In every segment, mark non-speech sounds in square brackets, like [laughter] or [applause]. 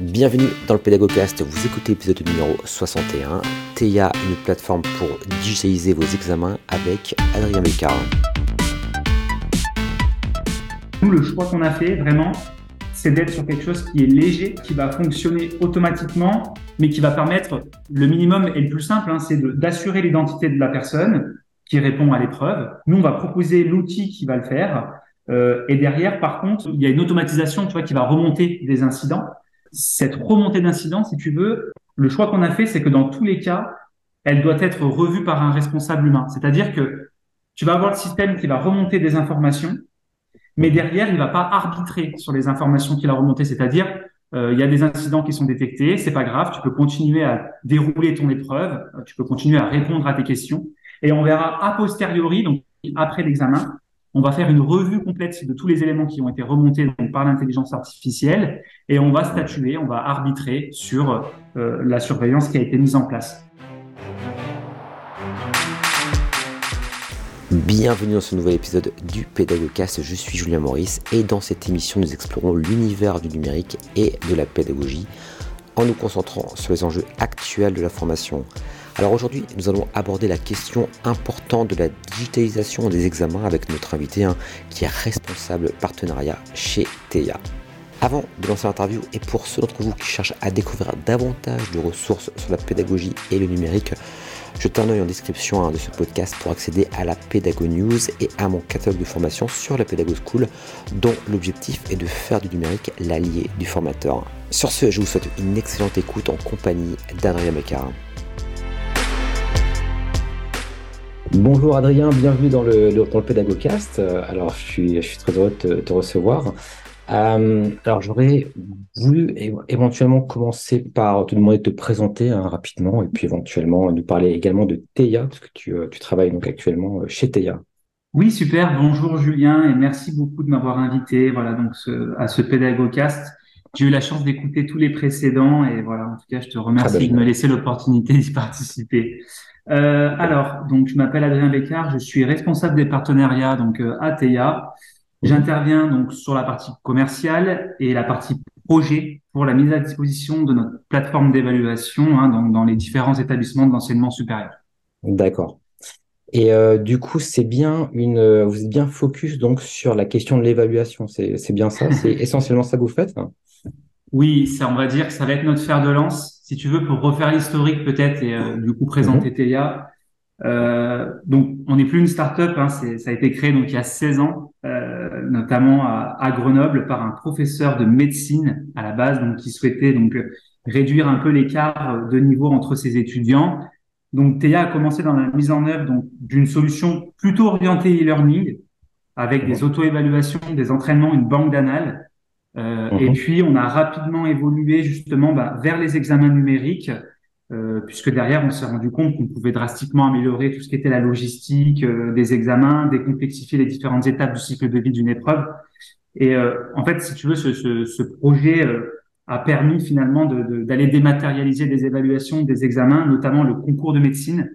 Bienvenue dans le Pédagogcast, vous écoutez l'épisode numéro 61, TEIA, une plateforme pour digitaliser vos examens avec Adrien Bécard. Nous, le choix qu'on a fait, vraiment, c'est d'être sur quelque chose qui est léger, qui va fonctionner automatiquement, mais qui va permettre, le minimum et le plus simple, hein, c'est d'assurer l'identité de la personne qui répond à l'épreuve. Nous, on va proposer l'outil qui va le faire. Euh, et derrière, par contre, il y a une automatisation tu vois, qui va remonter des incidents cette remontée d'incidents, si tu veux, le choix qu'on a fait, c'est que dans tous les cas, elle doit être revue par un responsable humain. C'est-à-dire que tu vas avoir le système qui va remonter des informations, mais derrière, il ne va pas arbitrer sur les informations qu'il a remontées. C'est-à-dire, euh, il y a des incidents qui sont détectés, c'est pas grave, tu peux continuer à dérouler ton épreuve, tu peux continuer à répondre à tes questions, et on verra a posteriori, donc après l'examen, on va faire une revue complète de tous les éléments qui ont été remontés par l'intelligence artificielle et on va statuer, on va arbitrer sur euh, la surveillance qui a été mise en place. Bienvenue dans ce nouvel épisode du Pédagogcast, je suis Julien Maurice et dans cette émission nous explorons l'univers du numérique et de la pédagogie en nous concentrant sur les enjeux actuels de la formation. Alors aujourd'hui, nous allons aborder la question importante de la digitalisation des examens avec notre invité hein, qui est responsable partenariat chez TEIA. Avant de lancer l'interview et pour ceux d'entre vous qui cherchent à découvrir davantage de ressources sur la pédagogie et le numérique, je un œil en description hein, de ce podcast pour accéder à la Pédago News et à mon catalogue de formation sur la Pédago School, dont l'objectif est de faire du numérique l'allié du formateur. Sur ce, je vous souhaite une excellente écoute en compagnie d'Adrien Beccard. Bonjour Adrien, bienvenue dans le, dans le Pédagogcast. Euh, alors, je suis, je suis très heureux de te, recevoir. Euh, alors, j'aurais voulu éventuellement commencer par te demander de te présenter hein, rapidement et puis éventuellement nous parler également de TEIA, parce que tu, euh, tu travailles donc actuellement chez TEIA. Oui, super. Bonjour Julien et merci beaucoup de m'avoir invité voilà, donc à ce Pédagogcast. J'ai eu la chance d'écouter tous les précédents et voilà, en tout cas, je te remercie de me laisser l'opportunité d'y participer. Euh, alors, donc, je m'appelle Adrien Bécard, je suis responsable des partenariats donc euh, ATA. J'interviens donc sur la partie commerciale et la partie projet pour la mise à disposition de notre plateforme d'évaluation hein, dans, dans les différents établissements de l'enseignement supérieur. D'accord. Et euh, du coup, c'est bien une, euh, vous êtes bien focus donc sur la question de l'évaluation. C'est, c'est bien ça? C'est [laughs] essentiellement ça que vous faites? Oui, ça, on va dire que ça va être notre fer de lance. Si tu veux, pour refaire l'historique peut-être et euh, du coup présenter. Euh, donc, on n'est plus une start-up. Hein, ça a été créé donc il y a 16 ans, euh, notamment à, à, Grenoble par un professeur de médecine à la base, donc qui souhaitait donc réduire un peu l'écart de niveau entre ses étudiants. Donc, TEIA a commencé dans la mise en œuvre donc d'une solution plutôt orientée e-learning avec des auto-évaluations, des entraînements, une banque d'annales euh, Et mhm. puis, on a rapidement évolué justement bah, vers les examens numériques, euh, puisque derrière, on s'est rendu compte qu'on pouvait drastiquement améliorer tout ce qui était la logistique euh, des examens, décomplexifier les différentes étapes du cycle de vie d'une épreuve. Et euh, en fait, si tu veux, ce, ce, ce projet a permis finalement d'aller de, dématérialiser des évaluations des examens, notamment le concours de médecine,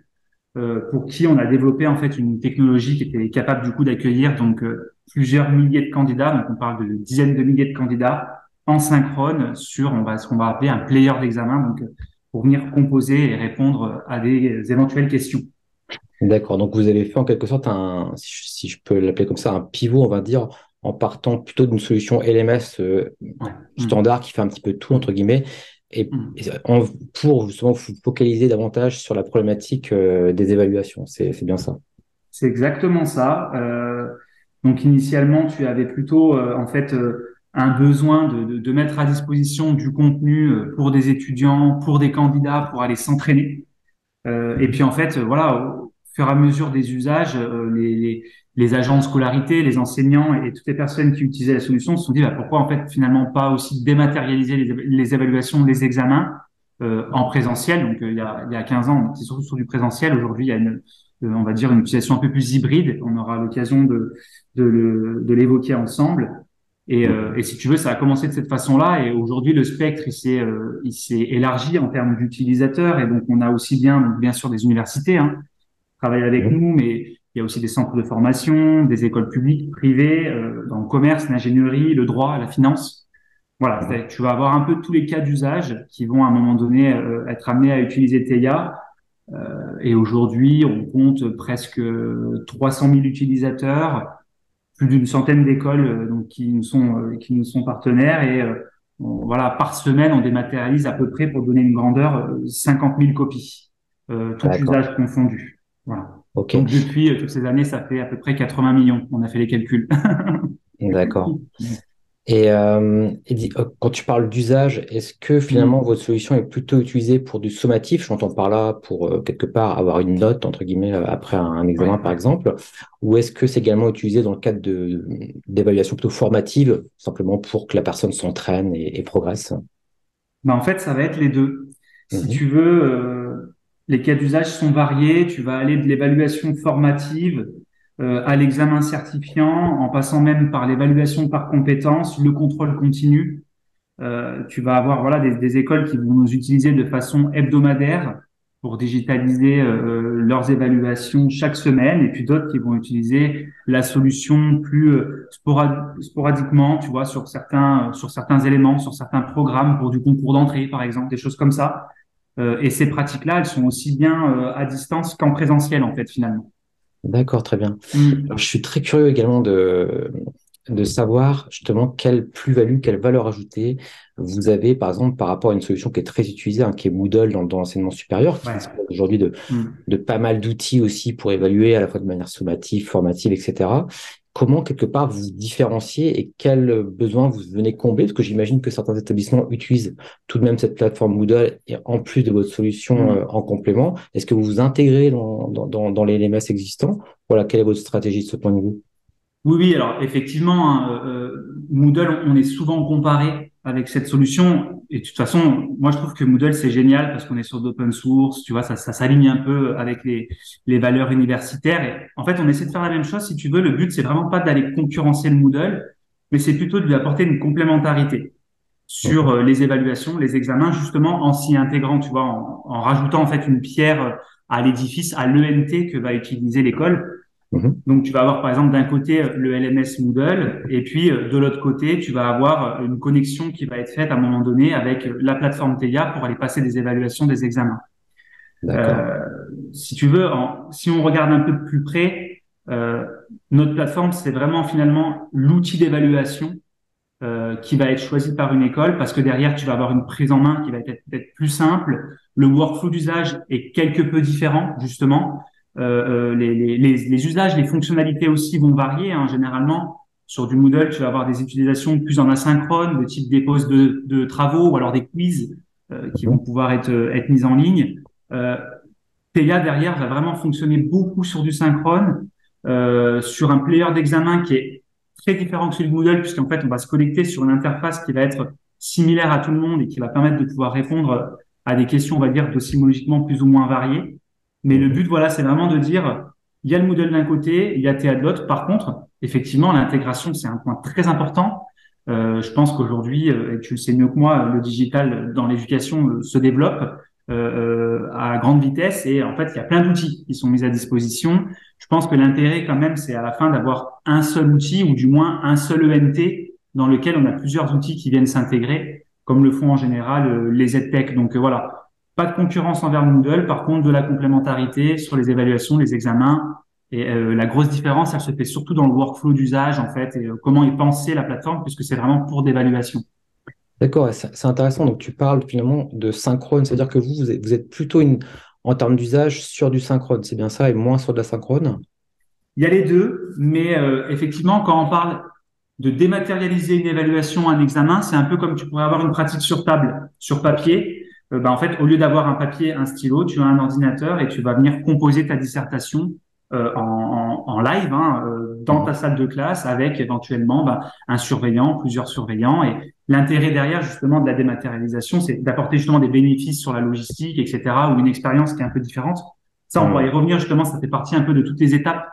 pour qui on a développé en fait une technologie qui était capable du coup d'accueillir donc plusieurs milliers de candidats, donc on parle de dizaines de milliers de candidats en synchrone sur on va, ce qu'on va appeler un player d'examen, donc pour venir composer et répondre à des éventuelles questions. D'accord, donc vous avez fait en quelque sorte un, si je, peux l'appeler comme ça, un pivot, on va dire, en partant plutôt d'une solution LMS euh, standard qui fait un petit peu tout, entre guillemets, et, mm. pour justement vous focaliser davantage sur la problématique euh, des évaluations. C'est bien ça. C'est exactement ça. Euh, donc initialement, tu avais plutôt euh, en fait euh, un besoin de, mettre à disposition du contenu euh, pour des étudiants, pour des candidats, pour aller s'entraîner. et puis en fait, voilà, au fur et à mesure des usages, les, les, agents de scolarité, les enseignants et toutes les personnes qui utilisaient la solution se sont dit bah, pourquoi en fait finalement pas aussi dématérialiser les, les évaluations, les examens en présentiel? Donc il y a, il y a 15 ans, c'est surtout sur du présentiel. Aujourd'hui, il y a une, on va dire une utilisation un peu plus hybride. On aura l'occasion de, de l'évoquer ensemble. Et, euh, et, si tu veux, ça a commencé de cette façon-là. Et aujourd'hui, le spectre, il s'est, euh, il s'est élargi en termes d'utilisateurs. Et donc, on a aussi bien, donc, bien sûr, des universités hein, qui travaillent avec nous, mais il y a aussi des centres de formation, des écoles publiques, privées, euh, dans le commerce, l'ingénierie, le droit, la finance. Voilà, tu vas avoir un peu tous les cas d'usage qui vont à un moment donné euh, être amenés à utiliser Teia. Euh, et aujourd'hui, on compte presque 300 000 utilisateurs, plus d'une centaine d'écoles euh, donc qui nous sont euh, qui nous sont partenaires et voilà par semaine on dématérialise à peu près pour donner une grandeur 50 000 copies, euh, tout usage confondu. Voilà. Donc depuis toutes ces années, ça fait à peu près 80 millions. On a fait les calculs. [laughs] D'accord. Et, euh, euh, quand tu parles d'usage, est-ce que finalement mm. votre solution est plutôt utilisée pour du sommatif? J'entends par là pour euh, quelque part avoir une note entre guillemets après un, examen par exemple, ou est-ce que c'est également utilisé dans le cadre de d'évaluation plutôt formative, simplement pour que la personne s'entraîne et, progresse? Bah en fait, ça va être les deux. Si mm-hmm. tu veux, les cas d'usage sont variés. Tu vas aller de l'évaluation formative euh, à l'examen certifiant, en passant même par l'évaluation par compétences, le contrôle continu. Euh, tu vas avoir voilà des, des, écoles qui vont nous utiliser de façon hebdomadaire pour digitaliser euh, leurs évaluations chaque semaine, et puis d'autres qui vont utiliser la solution plus euh, sporadiquement, tu vois, sur certains sur certains éléments, sur certains programmes pour du concours d'entrée, par exemple, des choses comme ça. et ces pratiques-là, elles sont aussi bien à distance qu'en présentiel, en fait, finalement. D'accord, très bien. Mm. je suis très curieux également de, de savoir justement quelle plus-value, quelle valeur ajoutée vous avez, par exemple, par rapport à une solution qui est très utilisée, hein, qui est Moodle dans, l'enseignement supérieur, qui dispose aujourd'hui de, mm. de pas mal d'outils aussi pour évaluer à la fois de manière sommative, formative, etc comment quelque part vous différenciez et quels besoins vous venez combler? Parce que j'imagine que certains établissements utilisent tout de même cette plateforme Moodle et en plus de votre solution mmh. euh, en complément. Est-ce que vous vous intégrez dans, dans, dans, les LMS existants Voilà, quelle est votre stratégie de ce point de vue? Oui, oui, alors effectivement, hein, euh, euh, Moodle, on est souvent comparé avec cette solution. Et de toute façon, moi je trouve que Moodle c'est génial parce qu'on est sur d'open source, tu vois, ça, ça s'aligne un peu avec les, valeurs universitaires. Et en fait, on essaie de faire la même chose. Si tu veux, le but c'est vraiment pas d'aller concurrencer le Moodle, mais c'est plutôt de lui apporter une complémentarité sur euh, les évaluations, les examens, justement en s'y intégrant, tu vois, en rajoutant en fait une pierre à l'édifice, à l'ENT que va utiliser l'école Mhm. Donc, tu vas avoir par exemple d'un côté le LMS Moodle et puis euh, de l'autre côté, tu vas avoir une connexion qui va être faite à un moment donné avec la plateforme TEIA pour aller passer des évaluations des examens. Euh, si tu veux, si on regarde un peu plus près, euh, notre plateforme, c'est vraiment finalement l'outil d'évaluation euh, qui va être choisi par une école parce que derrière, tu vas avoir une prise en main qui va être peut-être plus simple. Le workflow d'usage est quelque peu différent, justement. Euh, euh, les, les, les, usages, les fonctionnalités aussi vont varier. Hein, généralement, sur du Moodle, tu vas avoir des utilisations plus en asynchrone, de type dépose de, de travaux ou alors des quiz euh, qui vont pouvoir être, être mises en ligne. Euh, derrière va vraiment fonctionner beaucoup sur du synchrone, euh, sur un player d'examen qui est très différent que celui de Moodle puisqu'en fait on va se connecter sur une interface qui va être similaire à tout le monde et qui va permettre de pouvoir répondre à des questions, on va dire, logiquement plus ou moins variées. Mais le but, voilà, c'est vraiment de dire, il y a le Moodle d'un côté, il y a Théa de l'autre. Par contre, effectivement, l'intégration, c'est un point très important. Euh, je pense qu'aujourd'hui, euh, et tu le sais mieux que moi, le digital dans l'éducation euh, se développe euh, à grande vitesse et en fait, il y a plein d'outils qui sont mis à disposition. Je pense que l'intérêt, quand même, c'est à la fin d'avoir un seul outil ou du moins un seul ENT dans lequel on a plusieurs outils qui viennent s'intégrer, comme le font en général les EdTech. Donc voilà, pas de concurrence envers Moodle, par contre de la complémentarité sur les évaluations, les examens. Et euh, la grosse différence, elle se fait surtout dans le workflow d'usage en fait, et euh, comment est pensée la plateforme, puisque c'est vraiment pour d'évaluation. D'accord, c'est intéressant. Donc tu parles finalement de synchrone, c'est-à-dire que vous, vous êtes, plutôt une, en termes d'usage sur du synchrone, c'est bien ça, et moins sur de la synchrone? Il y a les deux, mais euh, effectivement, quand on parle de dématérialiser une évaluation, un examen, c'est un peu comme tu pourrais avoir une pratique sur table, sur papier. Euh, bah, en fait, au lieu d'avoir un papier, un stylo, tu as un ordinateur et tu vas venir composer ta dissertation euh, en, en, live hein, euh, dans ta salle de classe avec éventuellement bah, un surveillant, plusieurs surveillants. Et l'intérêt derrière justement de la dématérialisation, c'est d'apporter justement des bénéfices sur la logistique, etc., ou une expérience qui est un peu différente. Ça, on va y revenir justement. Ça fait partie un peu de toutes les étapes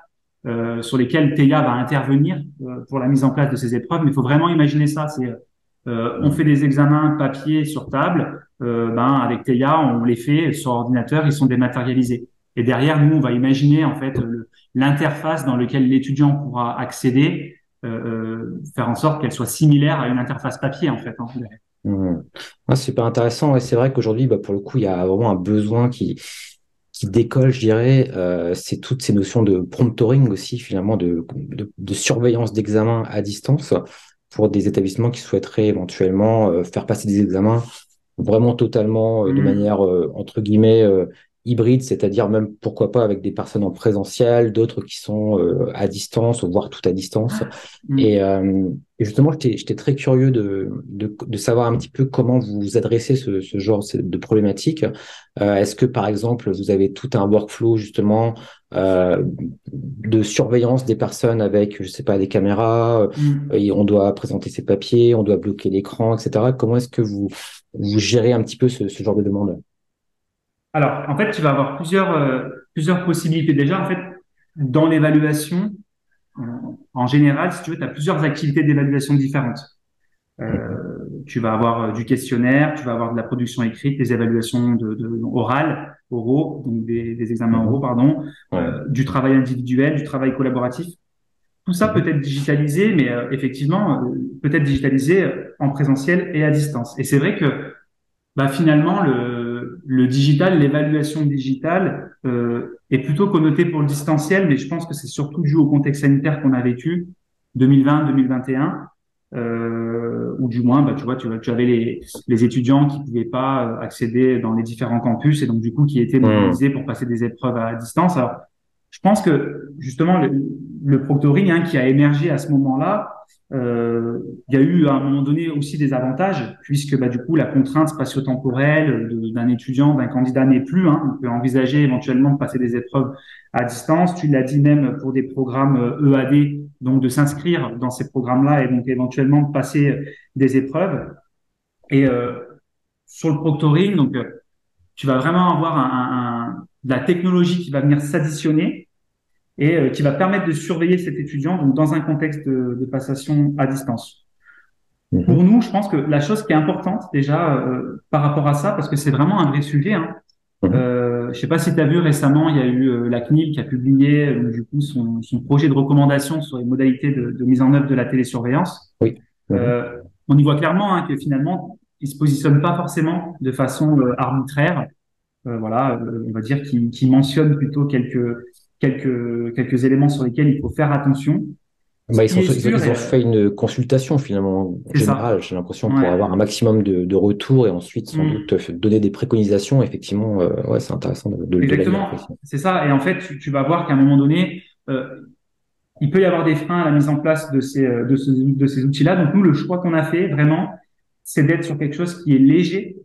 euh, sur lesquelles TEIA va intervenir pour la mise en place de ces épreuves. Mais il faut vraiment imaginer ça. C'est on fait des examens papier sur table euh, ben, avec Teia, on les fait sur ordinateur, ils sont dématérialisés. Et derrière, nous, on va imaginer en fait l'interface dans laquelle l'étudiant pourra accéder faire en sorte qu'elle soit similaire à une interface papier en fait. Hein. Mmh. Ah, super intéressant. Et c'est vrai qu'aujourd'hui, bah, pour le coup, il y a vraiment un besoin qui, qui décolle, je dirais. Euh, c'est toutes ces notions de promptoring aussi, finalement, de, surveillance d'examen à distance pour des établissements qui souhaiteraient éventuellement euh, faire passer des examens vraiment totalement euh, de mmh. manière, entre guillemets, hybride, c'est-à-dire même pourquoi pas avec des personnes en présentiel, d'autres qui sont euh, à distance, voire tout à distance. Ah, mm. Et, euh, et, justement, j'étais très curieux de, de, de, savoir un petit peu comment vous adressez ce, ce genre de problématiques. Euh, Est-ce que, par exemple, vous avez tout un workflow justement euh, de surveillance des personnes avec, je sais pas, des caméras, mm. et on doit présenter ses papiers, on doit bloquer l'écran, etc. Comment est-ce que vous, vous gérez un petit peu ce, ce genre de demande alors, en fait, tu vas avoir plusieurs, euh, plusieurs possibilités. Déjà, en fait, dans l'évaluation, en général, si tu veux, tu as plusieurs activités d'évaluation différentes. Euh, tu vas avoir euh, du questionnaire, tu vas avoir de la production écrite, des évaluations de, de orales, oraux, donc des, des examens mhm. oraux, pardon, euh, du travail individuel, du travail collaboratif. Tout ça peut être digitalisé, mais effectivement, peut être digitalisé en présentiel et à distance. Et c'est vrai que bah, finalement, le, le digital, l'évaluation digitale euh, est plutôt connotée pour le distanciel, mais je pense que c'est surtout dû au contexte sanitaire qu'on a vécu 2020-2021, euh, ou du moins, bah, tu vois, tu, tu avais les, les, étudiants qui pouvaient pas accéder dans les différents campus et donc du coup qui étaient mmh. mobilisés pour passer des épreuves à distance. Alors, je pense que justement le, le proctoring hein, qui a émergé à ce moment-là, euh, il y a eu à un moment donné aussi des avantages, puisque bah, du coup la contrainte spatio-temporelle d'un étudiant, d'un candidat n'est plus. Hein. On peut envisager éventuellement de passer des épreuves à distance. Tu l'as dit même pour des programmes EAD, euh, e donc de s'inscrire dans ces programmes-là et donc éventuellement de passer des épreuves. Et euh, sur le proctoring, donc tu vas vraiment avoir un, un, de la technologie qui va venir s'additionner et euh, qui va permettre de surveiller cet étudiant donc dans un contexte de, passation à distance. Mhm. Pour nous, je pense que la chose qui est importante déjà euh, par rapport à ça, parce que c'est vraiment un vrai sujet. Hein, mhm. euh, je sais pas si tu as vu récemment, il y a eu euh, la CNIL qui a publié du coup son, son, projet de recommandation sur les modalités de, de, mise en œuvre de la télésurveillance. Oui. Mhm. on y voit clairement hein, que finalement, il se positionne pas forcément de façon arbitraire. Voilà, on va dire qu'il mentionne plutôt quelques quelques, quelques éléments sur lesquels il faut faire attention. Bah, ils, ont fait une consultation finalement générale, j'ai l'impression, pour avoir un maximum de, de retours et ensuite sans mm. doute donner des préconisations. Effectivement, euh, ouais, c'est intéressant de, de Exactement, c'est ça. Et en fait, tu, vas voir qu'à un moment donné, euh, il peut y avoir des freins à la mise en place de ces, euh, de, ce, de ces outils-là. Donc nous, le choix qu'on a fait vraiment, c'est d'être sur quelque chose qui est léger,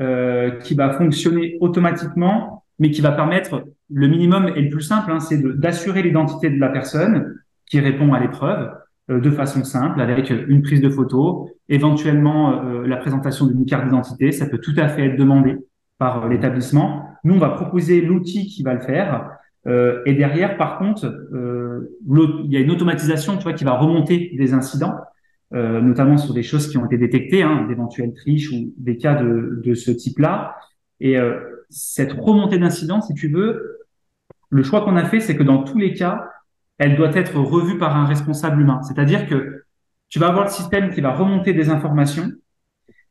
euh, qui va fonctionner automatiquement, mais qui va permettre le minimum et le plus simple, hein, c'est d'assurer l'identité de la personne qui répond à l'épreuve euh, de façon simple, avec une prise de photo, éventuellement euh, la présentation d'une carte d'identité. Ça peut tout à fait être demandé par euh, l'établissement. Nous, on va proposer l'outil qui va le faire. et derrière, par contre, il y a une automatisation, tu vois, qui va remonter des incidents, notamment sur des choses qui ont été détectées, hein, d'éventuelles triches ou des cas de, de ce type-là. Et cette remontée d'incidents, si tu veux, le choix qu'on a fait, c'est que dans tous les cas, elle doit être revue par un responsable humain. C'est-à-dire que tu vas avoir le système qui va remonter des informations,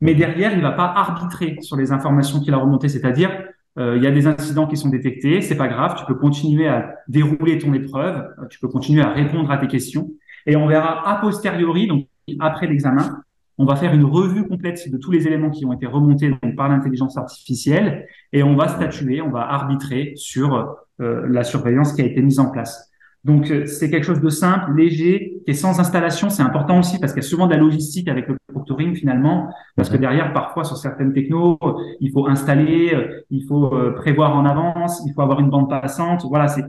mais derrière, il ne va pas arbitrer sur les informations qu'il a remontées. C'est-à-dire, euh, il y a des incidents qui sont détectés, c'est pas grave, tu peux continuer à dérouler ton épreuve, tu peux continuer à répondre à tes questions, et on verra a posteriori, donc après l'examen, on va faire une revue complète de tous les éléments qui ont été remontés par l'intelligence artificielle et on va statuer, on va arbitrer sur euh, la surveillance qui a été mise en place. Donc euh, c'est quelque chose de simple, léger, qui est sans installation. C'est important aussi parce qu'il y a souvent de la logistique avec le proctoring finalement, parce que derrière parfois sur certaines technos, il faut installer, euh, il faut prévoir en avance, il faut avoir une bande passante. Voilà, c'est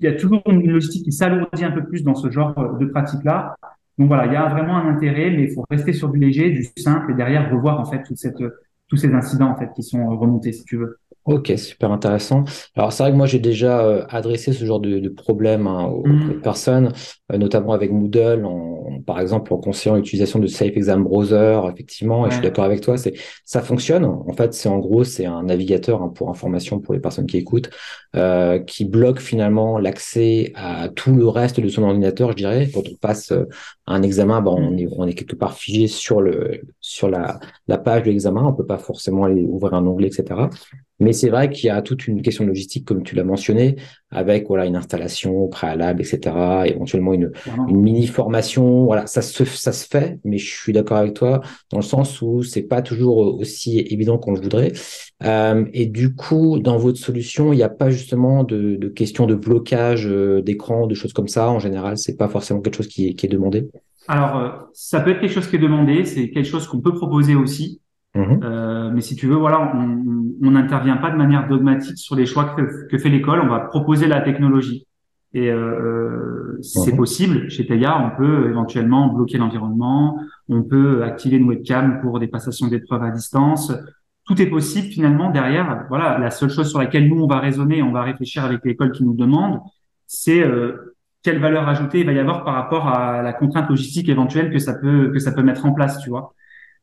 il y a toujours une logistique qui s'alourdit un peu plus dans ce genre de pratique-là. Donc voilà, il y a vraiment un intérêt, mais il faut rester sur du léger, du simple, et derrière revoir en fait toute tous ces incidents en fait qui sont remontés, si tu veux. Ok, super intéressant. Alors c'est vrai que moi j'ai déjà euh, adressé ce genre de, de problème hein, aux, Mhm. personnes, euh, notamment avec Moodle, en, par exemple en conseillant l'utilisation de Safe Exam Browser, effectivement, et je suis d'accord avec toi, c'est ça fonctionne. En fait, c'est en gros c'est un navigateur hein, pour information pour les personnes qui écoutent, euh, qui bloque finalement l'accès à tout le reste de son ordinateur, je dirais. Quand on passe un examen, ben, on est, on est quelque part figé sur le sur la, la page de l'examen, on peut pas forcément aller ouvrir un onglet, etc. Mais c'est vrai qu'il y a toute une question de logistique, comme tu l'as mentionné, avec voilà une installation préalable, etc. Éventuellement une, une mini formation. Voilà, ça se ça se fait, mais je suis d'accord avec toi dans le sens où c'est pas toujours aussi évident qu'on le voudrait. Euh, et du coup, dans votre solution, il n'y a pas justement de, de question de blocage euh, d'écran, de choses comme ça. En général, c'est pas forcément quelque chose qui est, qui est demandé. Alors, euh, ça peut être quelque chose qui est demandé, c'est quelque chose qu'on peut proposer aussi. Mhm. Euh, mais si tu veux, voilà, on on n'intervient pas de manière dogmatique sur les choix que, que fait l'école. On va proposer la technologie. Et euh, si c'est Mhm. possible, chez Teia, on peut éventuellement bloquer l'environnement, on peut activer une webcam pour des passations d'épreuves à distance. Tout est possible finalement derrière. Voilà, la seule chose sur laquelle nous on va raisonner, on va réfléchir avec l'école qui nous demande, c'est euh, quelle valeur ajoutée il va y avoir par rapport à la contrainte logistique éventuelle que ça peut que ça peut mettre en place, tu vois.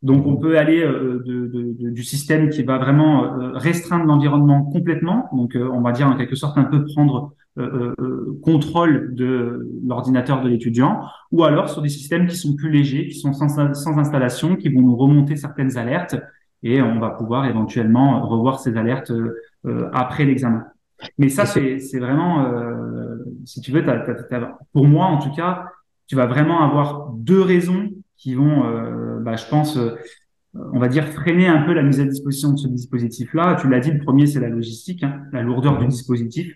Donc, on peut aller euh, de, de- de- du système qui va vraiment euh, restreindre l'environnement complètement. Donc, euh, on va dire en quelque sorte un peu prendre euh, euh, contrôle de l'ordinateur de l'étudiant, ou alors sur des systèmes qui sont plus légers, qui sont sans, sans installation, qui vont nous remonter certaines alertes, et on va pouvoir éventuellement revoir ces alertes euh, après l'examen. Mais ça, c'est vraiment, euh, si tu veux, pour moi en tout cas, tu vas vraiment avoir deux raisons qui vont, euh, bah, je pense, euh, on va dire, freiner un peu la mise à disposition de ce dispositif-là. Tu l'as dit, le premier, c'est la logistique, hein, la lourdeur du dispositif.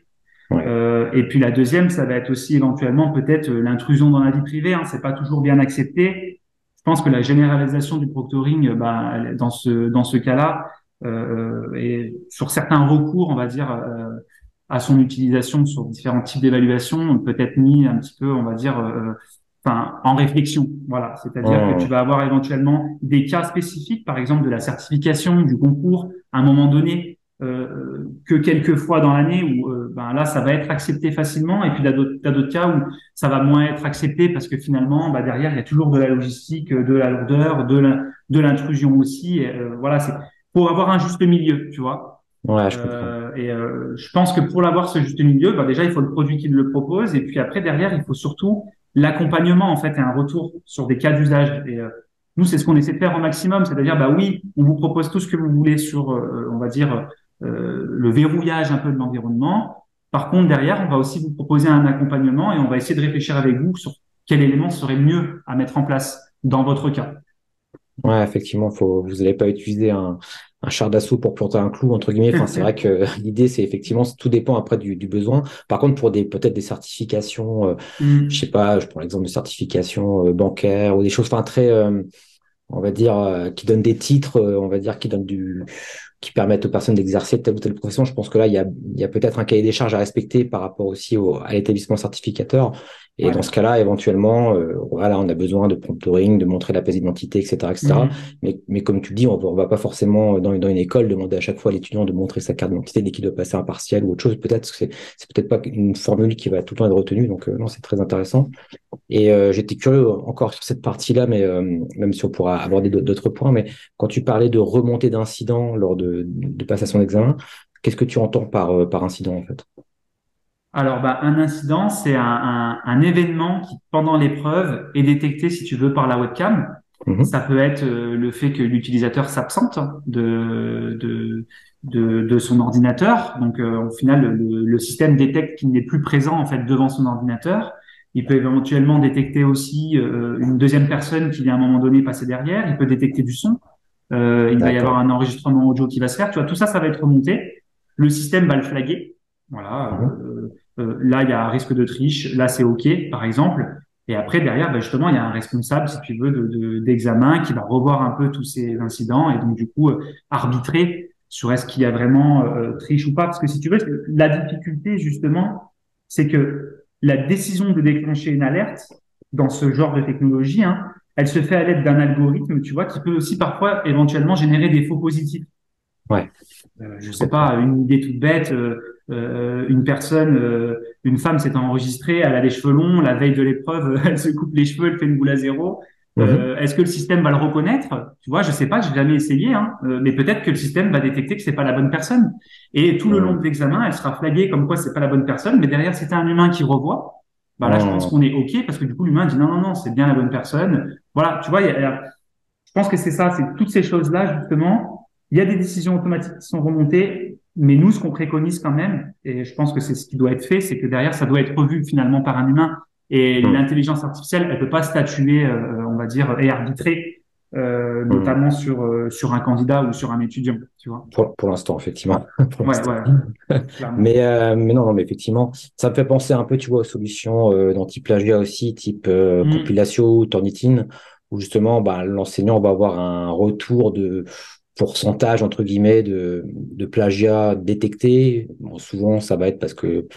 Ouais. Euh, et puis la deuxième, ça va être aussi éventuellement peut-être euh, l'intrusion dans la vie privée. Hein, c'est pas toujours bien accepté. Je pense que la généralisation du proctoring, bah, dans ce dans ce cas-là, euh, et sur certains recours, on va dire, euh, à son utilisation sur différents types d'évaluations, peut être mis un petit peu, on va dire, enfin, en réflexion. Voilà, c'est-à-dire que tu vas avoir éventuellement des cas spécifiques, par exemple de la certification, du concours, à un moment donné, euh, que quelques fois dans l'année où euh, ben là, ça va être accepté facilement, et puis t'as d'autres cas où ça va moins être accepté parce que finalement, bah, derrière, il y a toujours de la logistique, de la lourdeur, de l'intrusion aussi. Et, euh, voilà, c'est pour avoir un juste milieu, tu vois. Ouais, je. Euh, et euh, je pense que pour l'avoir ce juste milieu, bah déjà il faut le produit qui le propose, et puis après derrière il faut surtout l'accompagnement en fait et un retour sur des cas d'usage. Et euh, nous c'est ce qu'on essaie de faire au maximum, c'est-à-dire bah oui, on vous propose tout ce que vous voulez sur, euh, on va dire euh, le verrouillage un peu de l'environnement. Par contre derrière on va aussi vous proposer un accompagnement et on va essayer de réfléchir avec vous sur quel élément serait mieux à mettre en place dans votre cas. Ouais, effectivement, faut, vous n'allez pas utiliser un, un char d'assaut pour planter un clou, entre guillemets. Enfin, [laughs] c'est vrai que [laughs] l'idée, c'est effectivement, tout dépend après du, du besoin. Par contre, pour des, peut-être des certifications, euh, je sais Mm. pas, je prends l'exemple de certification euh, bancaire ou des choses, enfin, très, euh, on va dire, euh, qui donnent des titres, euh, on va dire, qui donnent du, qui permettent aux personnes d'exercer telle ou telle profession. Je pense que là, il y a, il y a peut-être un cahier des charges à respecter par rapport aussi au, à l'établissement certificateur. Et dans ce cas-là, éventuellement, euh, voilà, on a besoin de promptoring, de montrer la pièce d'identité, etc., etc. Mm. Mais, mais comme tu le dis, on va, pas forcément dans, dans une école demander à chaque fois à l'étudiant de montrer sa carte d'identité dès qu'il doit passer un partiel ou autre chose. Peut-être que c'est, c'est peut-être pas une formule qui va tout le temps être retenue. Donc, euh, non, c'est très intéressant. Et euh, j'étais curieux encore sur cette partie-là, mais euh, même si on pourra aborder d'autres points, mais quand tu parlais de remontée d'incidents lors de, de passation d'examen, qu'est-ce que tu entends par, euh, par incident en fait? Alors, bah, un incident, c'est un, un, un événement qui, pendant l'épreuve, est détecté, si tu veux, par la webcam. Mhm. Ça peut être euh, le fait que l'utilisateur s'absente de, de, de, de son ordinateur. Donc, euh, au final, le, le système détecte qu'il n'est plus présent en fait devant son ordinateur. Il peut éventuellement détecter aussi euh, une deuxième personne qui, à un moment donné, passer derrière. Il peut détecter du son. Euh, il va y avoir un enregistrement audio qui va se faire. Tu vois, tout ça, ça va être remonté. Le système va le flaguer. Voilà. Mhm. Euh, euh, là, il y a un risque de triche. Là, c'est OK, par exemple. Et après, derrière, ben, justement, il y a un responsable, si tu veux, de, de- d'examen qui va revoir un peu tous ces incidents et donc, du coup, euh, arbitrer sur est-ce qu'il y a vraiment euh, triche ou pas. Parce que si tu veux, la difficulté, justement, c'est que la décision de déclencher une alerte dans ce genre de technologie, hein, elle se fait à l'aide d'un algorithme, tu vois, qui peut aussi parfois éventuellement générer des faux positifs. Ouais. Euh, je sais pas, une idée toute bête. Euh, euh, une personne, euh, une femme s'est enregistrée, elle a les cheveux longs, la veille de l'épreuve, [laughs] elle se coupe les cheveux, elle fait une boule à zéro. Mhm. Est-ce que le système va le reconnaître? Tu vois, je sais pas, j'ai jamais essayé, hein, mais peut-être que le système va détecter que c'est pas la bonne personne. Et tout le long de l'examen, elle sera flaguée comme quoi c'est pas la bonne personne, mais derrière c'est un humain qui revoit. Bah là, je pense qu'on est ok parce que du coup l'humain dit non non non, c'est bien la bonne personne. Voilà, tu vois, y a, y a, je pense que c'est ça, c'est toutes ces choses là justement. Il y a des décisions automatiques qui sont remontées mais nous, ce qu'on préconise quand même, et je pense que c'est ce qui doit être fait, c'est que derrière, ça doit être revu finalement par un humain. Et l'intelligence artificielle, elle peut pas statuer, euh, on va dire, et arbitrer, euh, mmh. notamment sur euh, sur un candidat ou sur un étudiant, tu vois. Pour, pour l'instant, effectivement. [laughs] pour ouais, ouais, [laughs] mais euh, mais non, non, mais effectivement, ça me fait penser un peu, tu vois, aux solutions euh, d'anti-plagiat aussi, type mmh. compilation ou Turnitin, où justement, bah, l'enseignant va avoir un retour de pourcentage entre guillemets de, de plagiat détecté. Bon, souvent, ça va être parce que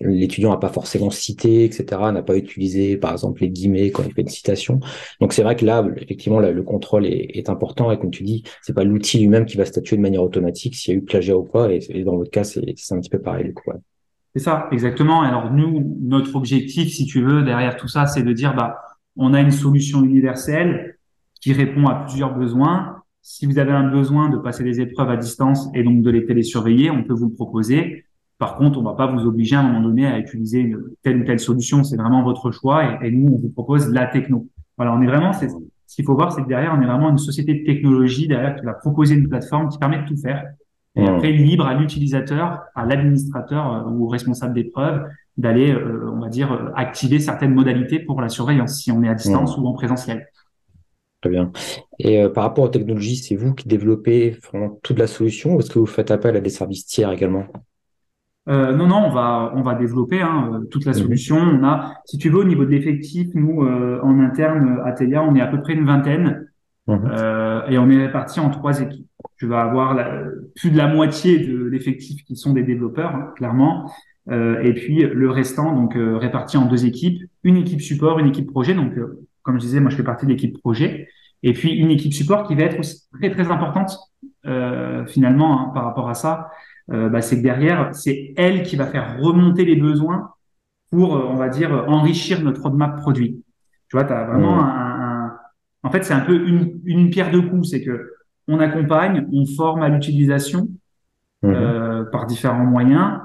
l'étudiant n'a pas forcément cité, etc., n'a pas utilisé, par exemple, les guillemets quand il fait une citation. Donc c'est vrai que là, effectivement, le contrôle est, important et comme tu dis, c'est pas l'outil lui-même qui va statuer de manière automatique s'il y a eu plagiat ou pas. Et, dans votre cas, c'est un petit peu pareil du coup. C'est ça, exactement. Alors nous, notre objectif, si tu veux, derrière tout ça, c'est de dire, bah, on a une solution universelle qui répond à plusieurs besoins si vous avez un besoin de passer des épreuves à distance et donc de les télésurveiller, on peut vous le proposer. Par contre, on va pas vous obliger à un moment donné à utiliser une telle ou telle solution. C'est vraiment votre choix et, et, nous, on vous propose la techno. Voilà, on est vraiment, ce qu'il faut voir, c'est que derrière, on est vraiment une société de technologie derrière qui va proposer une plateforme qui permet de tout faire. Et après, libre à l'utilisateur, à l'administrateur euh, ou au responsable d'épreuve d'aller, euh, on va dire, euh, activer certaines modalités pour la surveillance, si on est à distance ou en présentiel. Très bien. Et euh, par rapport aux technologies, c'est vous qui développez vraiment toute la solution ou est-ce que vous faites appel à des services tiers également? Euh, non, non, on va on va développer hein, euh, toute la mhm. solution. On a, si tu veux, au niveau de l'effectif, nous euh, en interne à Telia, on est à peu près une vingtaine mhm. euh, et on est répartis en trois équipes. Tu vas avoir la, plus de la moitié de l'effectif qui sont des développeurs, hein, clairement, et puis le restant donc réparti en deux équipes, une équipe support, une équipe projet. Donc comme je disais, moi je fais partie de l'équipe projet. Et puis une équipe support qui va être aussi très très importante euh, finalement hein, par rapport à ça, euh, bah, c'est que derrière c'est elle qui va faire remonter les besoins pour euh, on va dire enrichir notre roadmap produit. Tu vois, tu as vraiment mmh. un, un, en fait c'est un peu une, une pierre de coups, c'est que on accompagne, on forme à l'utilisation mmh. euh, par différents moyens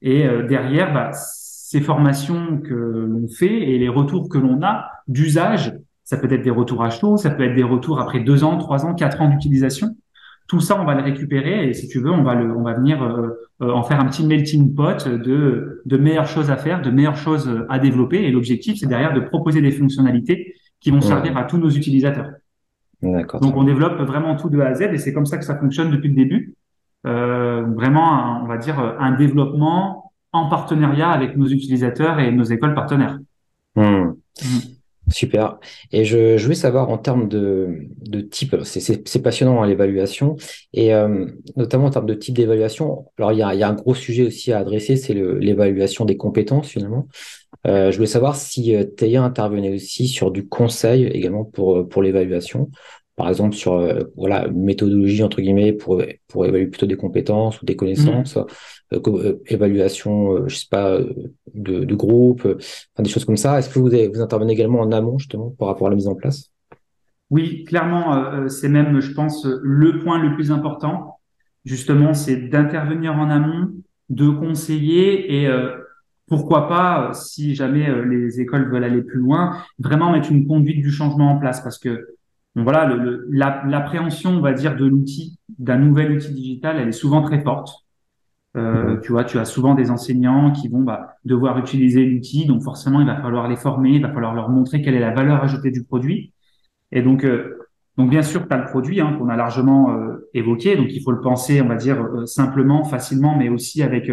et euh, derrière bah, ces formations que l'on fait et les retours que l'on a d'usage, ça peut être des retours à chaud, ça peut être des retours après deux ans, trois ans, quatre ans d'utilisation. Tout ça, on va le récupérer et si tu veux, on va le, on va venir euh, euh, en faire un petit melting pot de de meilleures choses à faire, de meilleures choses à développer. Et l'objectif, c'est derrière de proposer des fonctionnalités qui vont servir à tous nos utilisateurs. Donc, on développe vraiment tout de A à Z et c'est comme ça que ça fonctionne depuis le début. Euh, vraiment, on va dire un développement en partenariat avec nos utilisateurs et nos écoles partenaires. Hmm. Hmm. Super. Et je, je voulais savoir en termes de, de type, c'est passionnant hein, l'évaluation, et euh, notamment en termes de type d'évaluation. Alors il y a, il y a un gros sujet aussi à adresser, c'est l'évaluation des compétences finalement. Euh, je voulais savoir si euh, Théa intervenait aussi sur du conseil également pour, pour l'évaluation par exemple sur euh, voilà une méthodologie entre guillemets pour pour évaluer plutôt des compétences ou des connaissances, mmh. euh, euh, évaluation je sais pas de, de groupe, enfin, des choses comme ça. Est-ce que vous vous intervenez également en amont justement par rapport à la mise en place? Oui, clairement, c'est même je pense le point le plus important. Justement, c'est d'intervenir en amont, de conseiller et pourquoi pas, si jamais les écoles veulent aller plus loin, vraiment mettre une conduite du changement en place parce que voilà, l'appréhension, on va dire, de l'outil, d'un nouvel outil digital, elle est souvent très forte. Euh, mhm. tu vois, tu as souvent des enseignants qui vont bah, devoir utiliser l'outil, donc forcément, il va falloir les former, il va falloir leur montrer quelle est la valeur ajoutée du produit. Et donc, euh, donc bien sûr, tu as le produit hein, qu'on a largement euh, évoqué, donc il faut le penser, on va dire, euh, simplement, facilement, mais aussi avec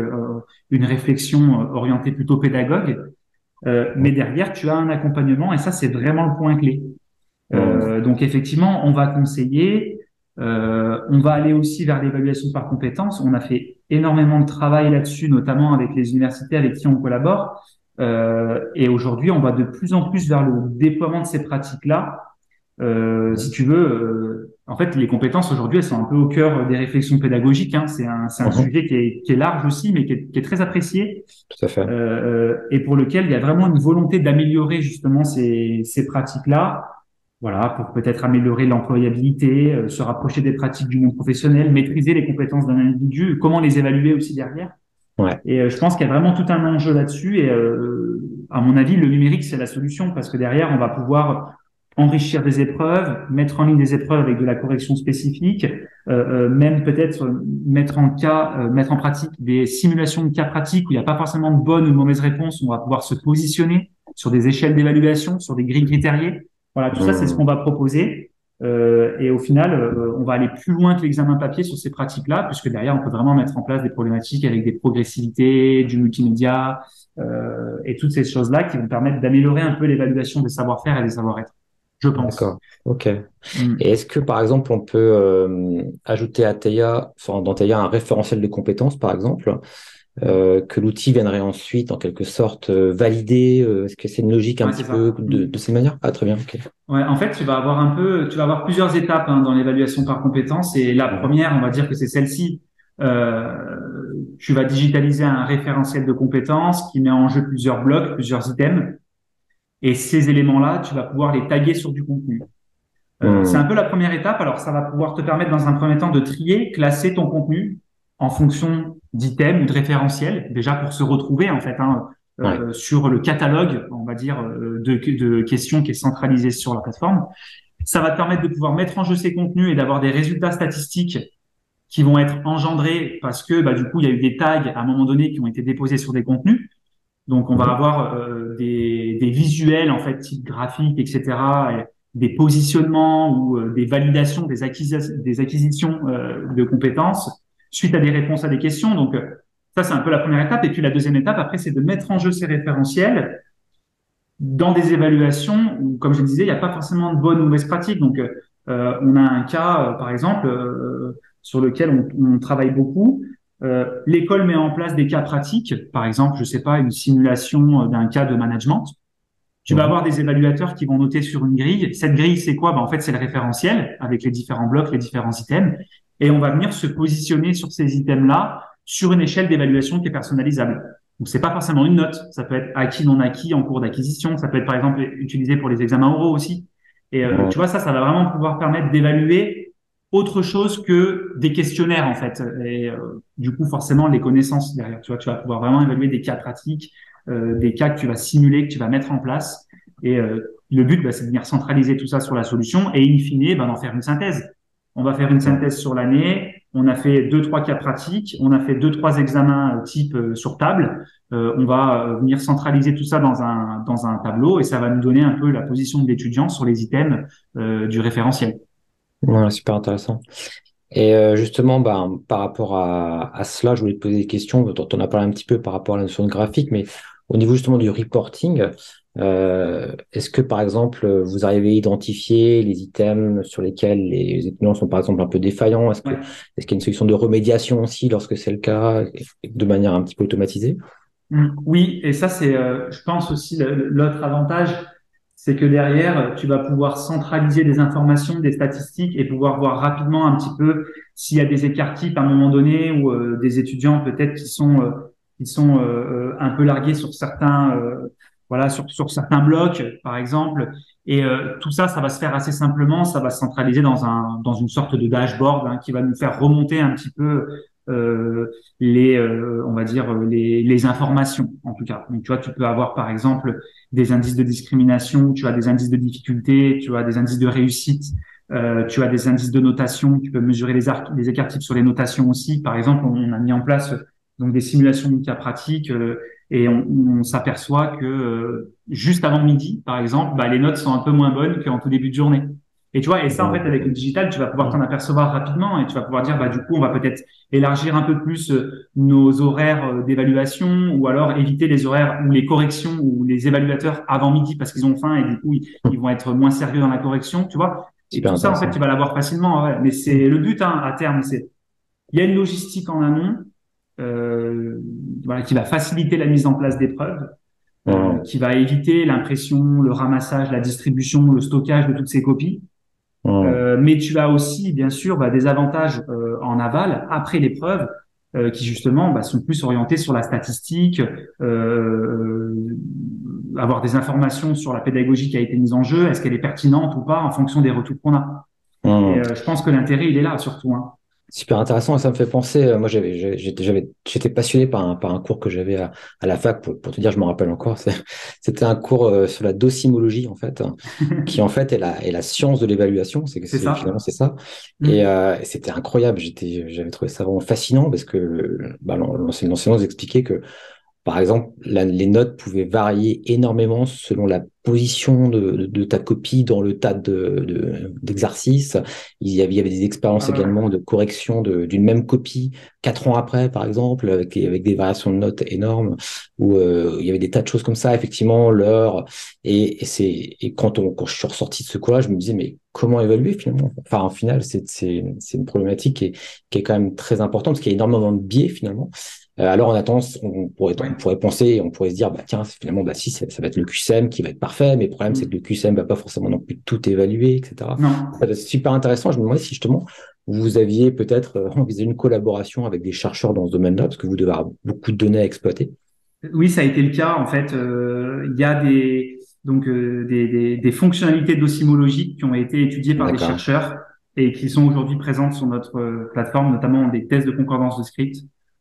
une réflexion orientée plutôt pédagogue. mais derrière, tu as un accompagnement, et ça, c'est vraiment le point clé. Euh, donc effectivement, on va conseiller, euh, on va aller aussi vers l'évaluation par compétences. On a fait énormément de travail là-dessus, notamment avec les universités avec qui on collabore. Euh, et aujourd'hui, on va de plus en plus vers le déploiement de ces pratiques-là. Euh, si tu veux, euh, en fait, les compétences aujourd'hui, elles sont un peu au cœur des réflexions pédagogiques. Hein. C'est un, un mhm. sujet qui est, qui est, large aussi, mais qui est, qui est, très apprécié. Tout à fait. Euh, et pour lequel il y a vraiment une volonté d'améliorer justement ces, ces pratiques-là. Voilà, pour peut-être améliorer l'employabilité, euh, se rapprocher des pratiques du monde professionnel, maîtriser les compétences d'un individu, comment les évaluer aussi derrière. Ouais. Et euh, je pense qu'il y a vraiment tout un enjeu là-dessus. Et euh, à mon avis, le numérique, c'est la solution parce que derrière, on va pouvoir enrichir des épreuves, mettre en ligne des épreuves avec de la correction spécifique, euh, euh même peut-être mettre en cas, euh, mettre en pratique des simulations de cas pratiques où il n'y a pas forcément de bonne ou de mauvaise réponse. On va pouvoir se positionner sur des échelles d'évaluation, sur des grilles critériées. Voilà, tout ça, c'est ce qu'on va proposer. Euh, et au final, on va aller plus loin que l'examen papier sur ces pratiques-là, puisque derrière, on peut vraiment mettre en place des problématiques avec des progressivités, du multimédia et toutes ces choses-là qui vont permettre d'améliorer un peu l'évaluation des savoir-faire et des savoir-être je pense. D'accord. Ok. Mm. Et est-ce que par exemple on peut euh, ajouter à Teia, dans Teia un référentiel de compétences par exemple, euh, que l'outil viendrait ensuite en quelque sorte euh, valider Est-ce que c'est une logique un petit peu de, de, cette manière? Ah très bien. Ok. Ouais. En fait, tu vas avoir un peu, tu vas avoir plusieurs étapes hein, dans l'évaluation par compétences. Et la première, on va dire que c'est celle-ci. tu vas digitaliser un référentiel de compétences qui met en jeu plusieurs blocs, plusieurs items. Et ces éléments-là, tu vas pouvoir les taguer sur du contenu. Euh, hmm. C'est un peu la première étape. Alors, ça va pouvoir te permettre dans un premier temps de trier, classer ton contenu en fonction d'items ou de référentiels, déjà pour se retrouver en fait hein, euh, sur le catalogue, on va dire, euh, de, de, questions qui est centralisé sur la plateforme. Ça va te permettre de pouvoir mettre en jeu ces contenus et d'avoir des résultats statistiques qui vont être engendrés parce que bah, du coup, il y a eu des tags à un moment donné qui ont été déposés sur des contenus. Donc, on va avoir euh, des, des, visuels, en fait, type graphique, etc., des positionnements ou euh, des validations, des, des acquisitions euh, de compétences suite à des réponses à des questions. Donc, ça, c'est un peu la première étape. Et puis, la deuxième étape, après, c'est de mettre en jeu ces référentiels dans des évaluations où, comme je disais, il n'y a pas forcément de bonnes ou mauvaises pratiques. Donc, on a un cas, par exemple, sur lequel on, on travaille beaucoup, euh, l'école met en place des cas pratiques, par exemple, je sais pas, une simulation euh, d'un cas de management. Tu vas avoir des évaluateurs qui vont noter sur une grille. Cette grille, c'est quoi? Ben, En fait, c'est le référentiel avec les différents blocs, les différents items. Et on va venir se positionner sur ces items-là sur une échelle d'évaluation qui est personnalisable. Donc, c'est pas forcément une note. Ça peut être acquis, non acquis, en cours d'acquisition. Ça peut être, par exemple, utilisé pour les examens oraux aussi. Et euh, tu vois, ça, ça va vraiment pouvoir permettre d'évaluer autre chose que des questionnaires en fait. Et euh, du coup, forcément, les connaissances derrière. Tu vois, tu vas pouvoir vraiment évaluer des cas pratiques, euh, des cas que tu vas simuler, que tu vas mettre en place. Et euh, le but, bah, c'est de venir centraliser tout ça sur la solution et in fine, bah, d'en faire une synthèse. On va faire une synthèse sur l'année. On a fait deux trois cas pratiques. On a fait deux trois examens type sur table. on va venir centraliser tout ça dans un dans un tableau et ça va nous donner un peu la position de l'étudiant sur les items du référentiel. Voilà, super intéressant. Et euh, justement, bah, par rapport à, à, cela, je voulais te poser des questions. on a parlé un petit peu par rapport à la notion de graphique, mais au niveau justement du reporting, euh, est-ce que par exemple, vous arrivez à identifier les items sur lesquels les étudiants sont par exemple un peu défaillants? Est-ce qu'il est y a une solution de remédiation aussi lorsque c'est le cas, de manière un petit peu automatisée? Mmh. Oui, et ça c'est, euh, je pense aussi l'autre avantage c'est que derrière, tu vas pouvoir centraliser des informations, des statistiques et pouvoir voir rapidement un petit peu s'il y a des écarts types à un moment donné ou euh, des étudiants peut-être qui sont euh, qui sont un peu largués sur certains voilà sur sur certains blocs par exemple et tout ça ça va se faire assez simplement ça va se centraliser dans un dans une sorte de dashboard hein, qui va nous faire remonter un petit peu euh, les, euh, on va dire les, les, informations en tout cas. Donc tu vois, tu peux avoir par exemple des indices de discrimination, tu as des indices de difficulté, tu as des indices de réussite, euh, tu as des indices de notation, tu peux mesurer les, les écarts types sur les notations aussi. Par exemple, on a mis en place donc des simulations de cas pratiques euh, et on, on s'aperçoit que juste avant midi, par exemple, bah, les notes sont un peu moins bonnes qu'en tout début de journée. Et tu vois, et ça, en fait, avec le digital, tu vas pouvoir t'en apercevoir rapidement et tu vas pouvoir dire, bah, du coup, on va peut-être élargir un peu plus euh, nos horaires euh, d'évaluation ou alors éviter les horaires ou les corrections ou les évaluateurs avant midi parce qu'ils ont faim et du coup, ils, vont être moins sérieux dans la correction, tu vois. Et tout ça, en fait, tu vas l'avoir facilement. Ouais. Mais c'est le but, hein, à terme, c'est, il y a une logistique en amont, euh, voilà, qui va faciliter la mise en place d'épreuves. Euh, qui va éviter l'impression, le ramassage, la distribution, le stockage de toutes ces copies. Euh, mais tu as aussi, bien sûr, bah, des avantages euh, en aval après l'épreuve euh, qui justement bah, sont plus orientés sur la statistique, avoir des informations sur la pédagogie qui a été mise en jeu, est-ce qu'elle est pertinente ou pas en fonction des retours qu'on a. Et, je pense que l'intérêt il est là surtout. Hein. Super intéressant, ça me fait penser. Euh, moi, j'avais, j'étais passionné par un, par un cours que j'avais à, à, la fac. Pour, pour, te dire, je me rappelle encore. [laughs] C'était un cours euh, sur la docimologie, en fait, hein, [laughs] qui en fait est la, est la science de l'évaluation. C'est, c'est finalement c'est ça. Mm. Et euh, c'était incroyable. J'étais, j'avais trouvé ça vraiment fascinant parce que bah, l'enseignant nous expliquait que par exemple, les notes pouvaient varier énormément selon la position de, ta copie dans le tas d'exercices. De, il, y avait, il y avait des expériences ah également de correction d'une même copie quatre ans après, par exemple, avec, avec des variations de notes énormes, où euh, il y avait des tas de choses comme ça, effectivement, l'heure. Et, et c'est et quand, on, quand je suis ressorti de ce cours-là, je me disais, mais comment évaluer finalement? Enfin, en final, c'est une problématique qui est, qui est quand même très importante, parce qu'il y a énormément de biais finalement. Euh, alors, en attendant, on pourrait, on pourrait penser, on pourrait se dire, bah, tiens, finalement, bah, si, ça, va être le QSM qui va être parfait, mais le problème, c'est mm. que le QSM va pas forcément non plus tout évaluer, etc. C'est super intéressant. Je me demandais si justement, vous aviez peut-être euh, envisagé une collaboration avec des chercheurs dans ce domaine-là, parce que vous devez avoir beaucoup de données à exploiter. Oui, ça a été le cas. En fait, euh, il y a des, donc, des, des, des, fonctionnalités d'ossimologie qui ont été étudiées par des chercheurs et qui sont aujourd'hui présentes sur notre plateforme, notamment des tests de concordance de script.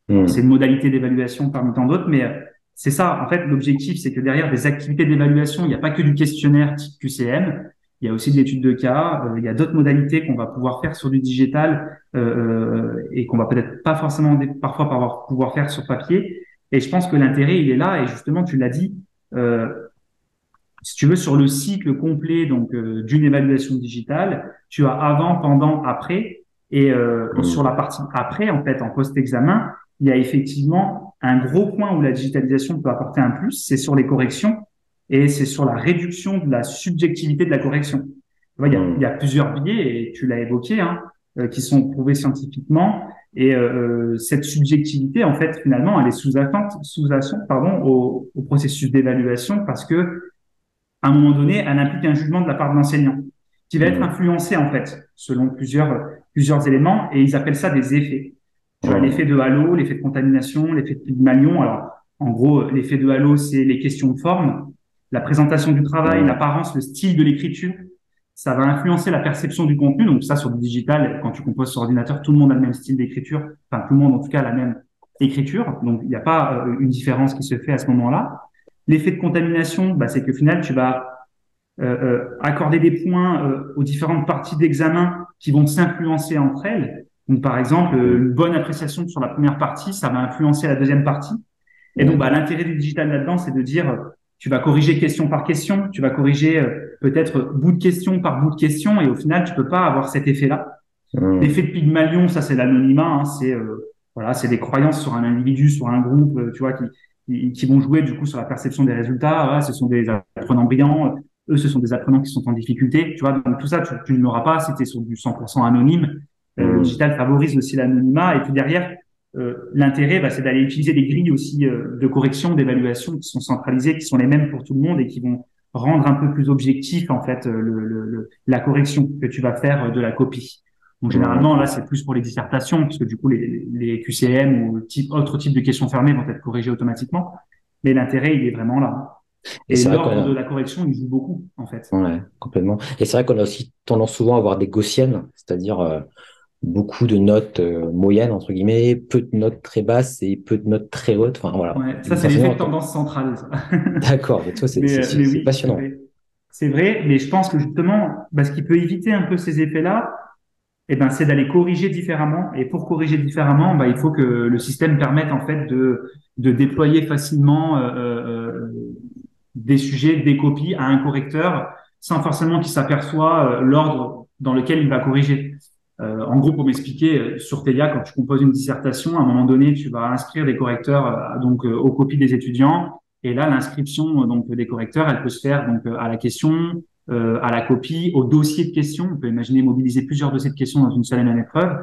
Hmm. C'est une modalité d'évaluation parmi tant d'autres, mais euh, c'est ça. En fait, l'objectif, c'est que derrière des activités d'évaluation, il n'y a pas que du questionnaire type QCM. Il y a aussi de l'étude de cas. Euh, il y a d'autres modalités qu'on va pouvoir faire sur du digital euh, et qu'on va peut-être pas forcément parfois pas pouvoir faire sur papier. Et je pense que l'intérêt, il est là. Et justement, tu l'as dit. Euh, si tu veux, sur le cycle complet donc d'une évaluation digitale, tu as avant, pendant, après. Et hmm. sur la partie après, en fait, en post-examen, il y a effectivement un gros point où la digitalisation peut apporter un plus, c'est sur les corrections et c'est sur la réduction de la subjectivité de la correction. il, y a, il y a plusieurs biais, et tu l'as évoqué, hein, euh, qui sont prouvés scientifiquement. Et euh, euh cette subjectivité, en fait, finalement, elle est sous-jacente sous pardon, au, au processus d'évaluation parce que, à un moment donné, elle implique un jugement de la part de l'enseignant qui va être influencé, en fait, selon plusieurs, plusieurs éléments, et ils appellent ça des effets. Tu as l'effet de halo, l'effet de contamination, l'effet de Pygmalion. Alors, en gros, l'effet de halo, c'est les questions de forme, la présentation du travail, l'apparence, le style de l'écriture. Ça va influencer la perception du contenu. Donc ça, sur le digital, quand tu composes sur ordinateur, tout le monde a le même style d'écriture. Enfin, tout le monde, en tout cas, a la même écriture. Donc, il n'y a pas euh, une différence qui se fait à ce moment-là. L'effet de contamination, bah, c'est que final, tu vas euh, euh, accorder des points aux différentes parties d'examen qui vont s'influencer entre elles. Donc, par exemple, une bonne appréciation sur la première partie, ça va influencer la deuxième partie. Et donc, bah, l'intérêt du digital là-dedans, c'est de dire, tu vas corriger question par question, tu vas corriger euh, peut-être bout de question par bout de question, et au final, tu peux pas avoir cet effet-là. Mmh. L'effet de Pygmalion, ça, c'est l'anonymat, hein, c'est euh, voilà, c'est des croyances sur un individu, sur un groupe, euh, tu vois, qui, qui, vont jouer du coup sur la perception des résultats. ce sont des apprenants brillants, eux, ce sont des apprenants qui sont en difficulté, tu vois. Donc tout ça, tu, tu ne l'auras pas si tu es sur du 100% anonyme. Euh, le digital favorise aussi l'anonymat. Et puis derrière, euh, l'intérêt, bah, c'est d'aller utiliser des grilles aussi euh, de correction, d'évaluation qui sont centralisées, qui sont les mêmes pour tout le monde et qui vont rendre un peu plus objectif en fait le, la correction que tu vas faire de la copie. Donc généralement là c'est plus pour les dissertations puisque du coup les, les QCM ou type, autres types de questions fermées vont être corrigées automatiquement. Mais l'intérêt il est vraiment là. Et, l'ordre de la correction il joue beaucoup en fait. Ouais, complètement. Et c'est vrai qu'on a aussi tendance souvent à avoir des gaussiennes, c'est-à-dire beaucoup de notes euh, moyennes entre guillemets, peu de notes très basses et peu de notes très hautes. Enfin voilà. Ouais, ça c'est l'effet de tendance centrale. [laughs] D'accord, c'est oui, passionnant. C'est vrai, mais je pense que justement, bah, ce qui peut éviter un peu ces effets-là, eh ben, c'est d'aller corriger différemment. Et pour corriger différemment, bah, il faut que le système permette en fait de, de déployer facilement euh, euh, des sujets, des copies à un correcteur, sans forcément qu'il s'aperçoit l'ordre dans lequel il va corriger. Euh, en gros, pour m'expliquer, euh, sur TELIA, quand tu composes une dissertation, à un moment donné, tu vas inscrire des correcteurs euh, donc aux copies des étudiants. Et là, l'inscription donc des correcteurs, elle peut se faire donc à la question, à la copie, au dossier de questions. On peut imaginer mobiliser plusieurs dossiers de questions dans une seule et même épreuve.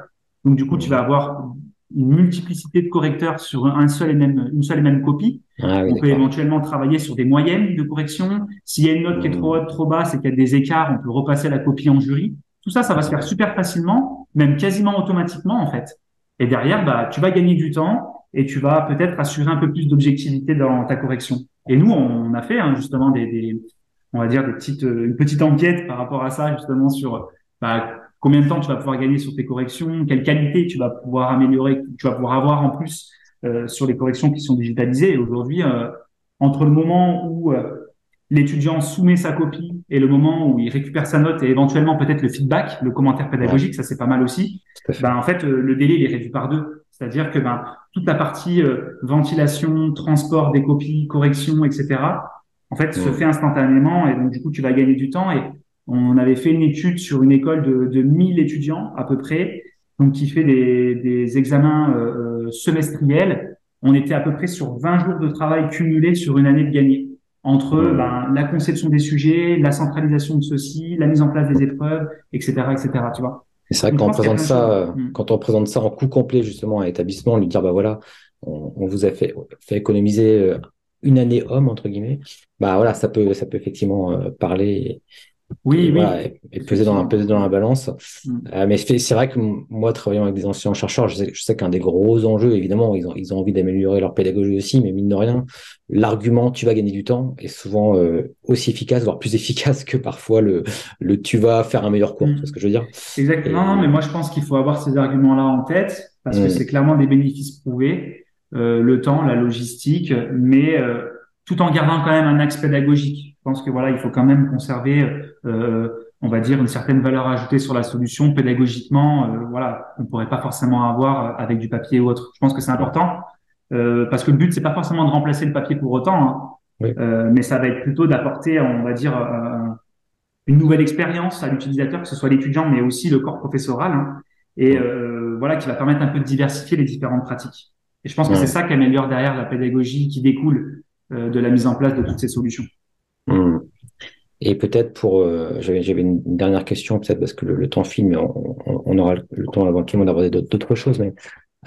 Donc du coup, tu vas avoir une multiplicité de correcteurs sur un seul et même, une seule et même copie. Ah on peut éventuellement travailler sur des moyennes de correction. S'il y a une note qui est trop haute, trop basse et qu'il y a des écarts, on peut repasser la copie en jury. Tout ça, ça va se faire super facilement, même quasiment automatiquement en fait. Et derrière, bah, tu vas gagner du temps et tu vas peut-être assurer un peu plus d'objectivité dans ta correction. Et nous, on a fait hein, justement des, des, on va dire petites, une petite enquête par rapport à ça justement sur bah, combien de temps tu vas pouvoir gagner sur tes corrections, quelle qualité tu vas pouvoir améliorer, tu vas pouvoir avoir en plus euh, sur les corrections qui sont digitalisées. Et aujourd'hui, euh, entre le moment où euh, l'étudiant soumet sa copie et le moment où il récupère sa note et éventuellement peut-être le feedback, le commentaire pédagogique, ça c'est pas mal aussi. Ben, en fait, le délai il est réduit par deux. C'est-à-dire que ben, toute la partie ventilation, transport des copies, correction, etc. En fait, se fait instantanément et donc du coup tu vas gagner du temps. Et on avait fait une étude sur une école de, de 1000 étudiants à peu près, donc qui fait des, des examens semestriels on était à peu près sur 20 jours de travail cumulé sur une année de gagné entre ben, la conception des sujets, la centralisation de ceci, la mise en place des épreuves, etc., etc. Tu vois. C'est vrai que quand on présente ça, hmm. quand on présente ça en coût complet justement à l'établissement, lui dire bah voilà, on, vous a fait, fait économiser euh, une année homme entre guillemets, bah voilà, ça peut, ça peut effectivement euh, parler oui, oui. et, peser dans, peser dans la balance. Mm. Euh, mais c'est vrai que moi, travaillant avec des anciens chercheurs, je sais, qu'un des gros enjeux, évidemment, ils ont, ils ont envie d'améliorer leur pédagogie aussi, mais mine de rien, l'argument tu vas gagner du temps est souvent euh, aussi efficace, voire plus [laughs] efficace que parfois le, le tu vas faire un meilleur cours. Mm. C'est ce que je veux dire? Exactement. mais moi, je pense qu'il faut avoir ces arguments-là en tête parce que mm. c'est clairement des bénéfices prouvés. Euh, le temps, la logistique, mais tout en gardant quand même un axe pédagogique. Je pense que voilà, il faut quand même conserver, euh, on va dire, une certaine valeur ajoutée sur la solution pédagogiquement. Euh, voilà, on pourrait pas forcément avoir euh, avec du papier ou autre. Je pense que c'est important euh, parce que le but c'est pas forcément de remplacer le papier pour autant, hein, euh, mais ça va être plutôt d'apporter, on va dire, une nouvelle expérience à l'utilisateur, que ce soit l'étudiant, mais aussi le corps professoral, hein, et voilà, qui va permettre un peu de diversifier les différentes pratiques. Et je pense que c'est ça qui améliore derrière la pédagogie qui découle de la mise en place de toutes ces solutions. Hmm. Et peut-être pour, euh, j'avais, une dernière question, peut-être parce que le, temps file, mais on, aura le temps avant qu'il d'aborder d'autres choses. Mais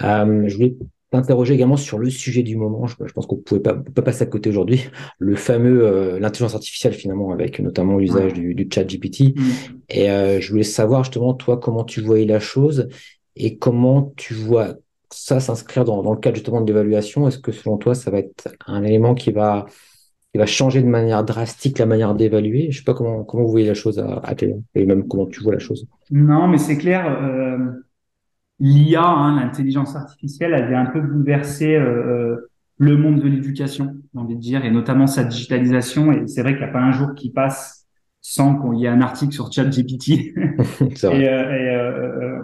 euh, je voulais t'interroger également sur le sujet du moment. Je, pense qu'on ne pouvait pas, pas passer à côté aujourd'hui. Le fameux euh, l'intelligence artificielle finalement, avec notamment l'usage du, du, chat GPT. Hmm. Et je voulais savoir justement toi comment tu voyais la chose et comment tu vois ça s'inscrire dans, dans le cadre justement de l'évaluation. Est-ce que selon toi ça va être un élément qui va il va changer de manière drastique la manière d'évaluer? Je sais pas comment, comment vous voyez la chose à, à et même comment tu vois la chose. Non, mais c'est clair. Euh, L'IA, hein, l'intelligence artificielle, elle vient un peu bouleverser euh, euh, le monde de l'éducation, j'ai envie de dire, et notamment sa digitalisation. Et c'est vrai qu'il n'y a pas un jour qui passe sans qu'il y ait un article sur ChatGPT. [laughs] et, et euh,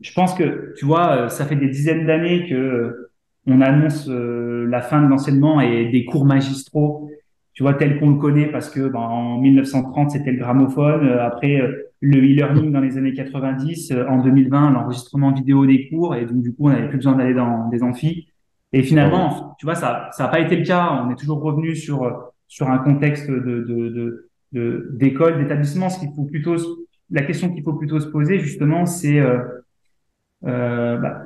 je pense que, tu vois, ça fait des dizaines d'années que on annonce euh, la fin de l'enseignement et des cours magistraux, tu vois, tel qu'on le connaît, parce que ben, en 1930, c'était le gramophone. Euh, après, euh, le e-learning dans les années 90. en 2020, l'enregistrement vidéo des cours. Et donc, du coup, on n'avait plus besoin d'aller dans des amphis. Et finalement, tu vois, ça ça n'a pas été le cas. On est toujours revenu sur sur un contexte de de de d'école, d'établissement. Ce qu'il faut plutôt la question qu'il faut plutôt se poser justement, c'est euh, bah,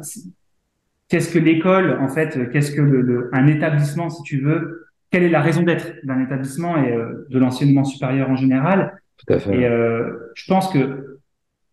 qu'est-ce que l'école, en fait, qu'est-ce que le, un établissement, si tu veux, quelle est la raison d'être d'un établissement et euh, de l'enseignement supérieur en général? Tout à fait. Et euh, je pense que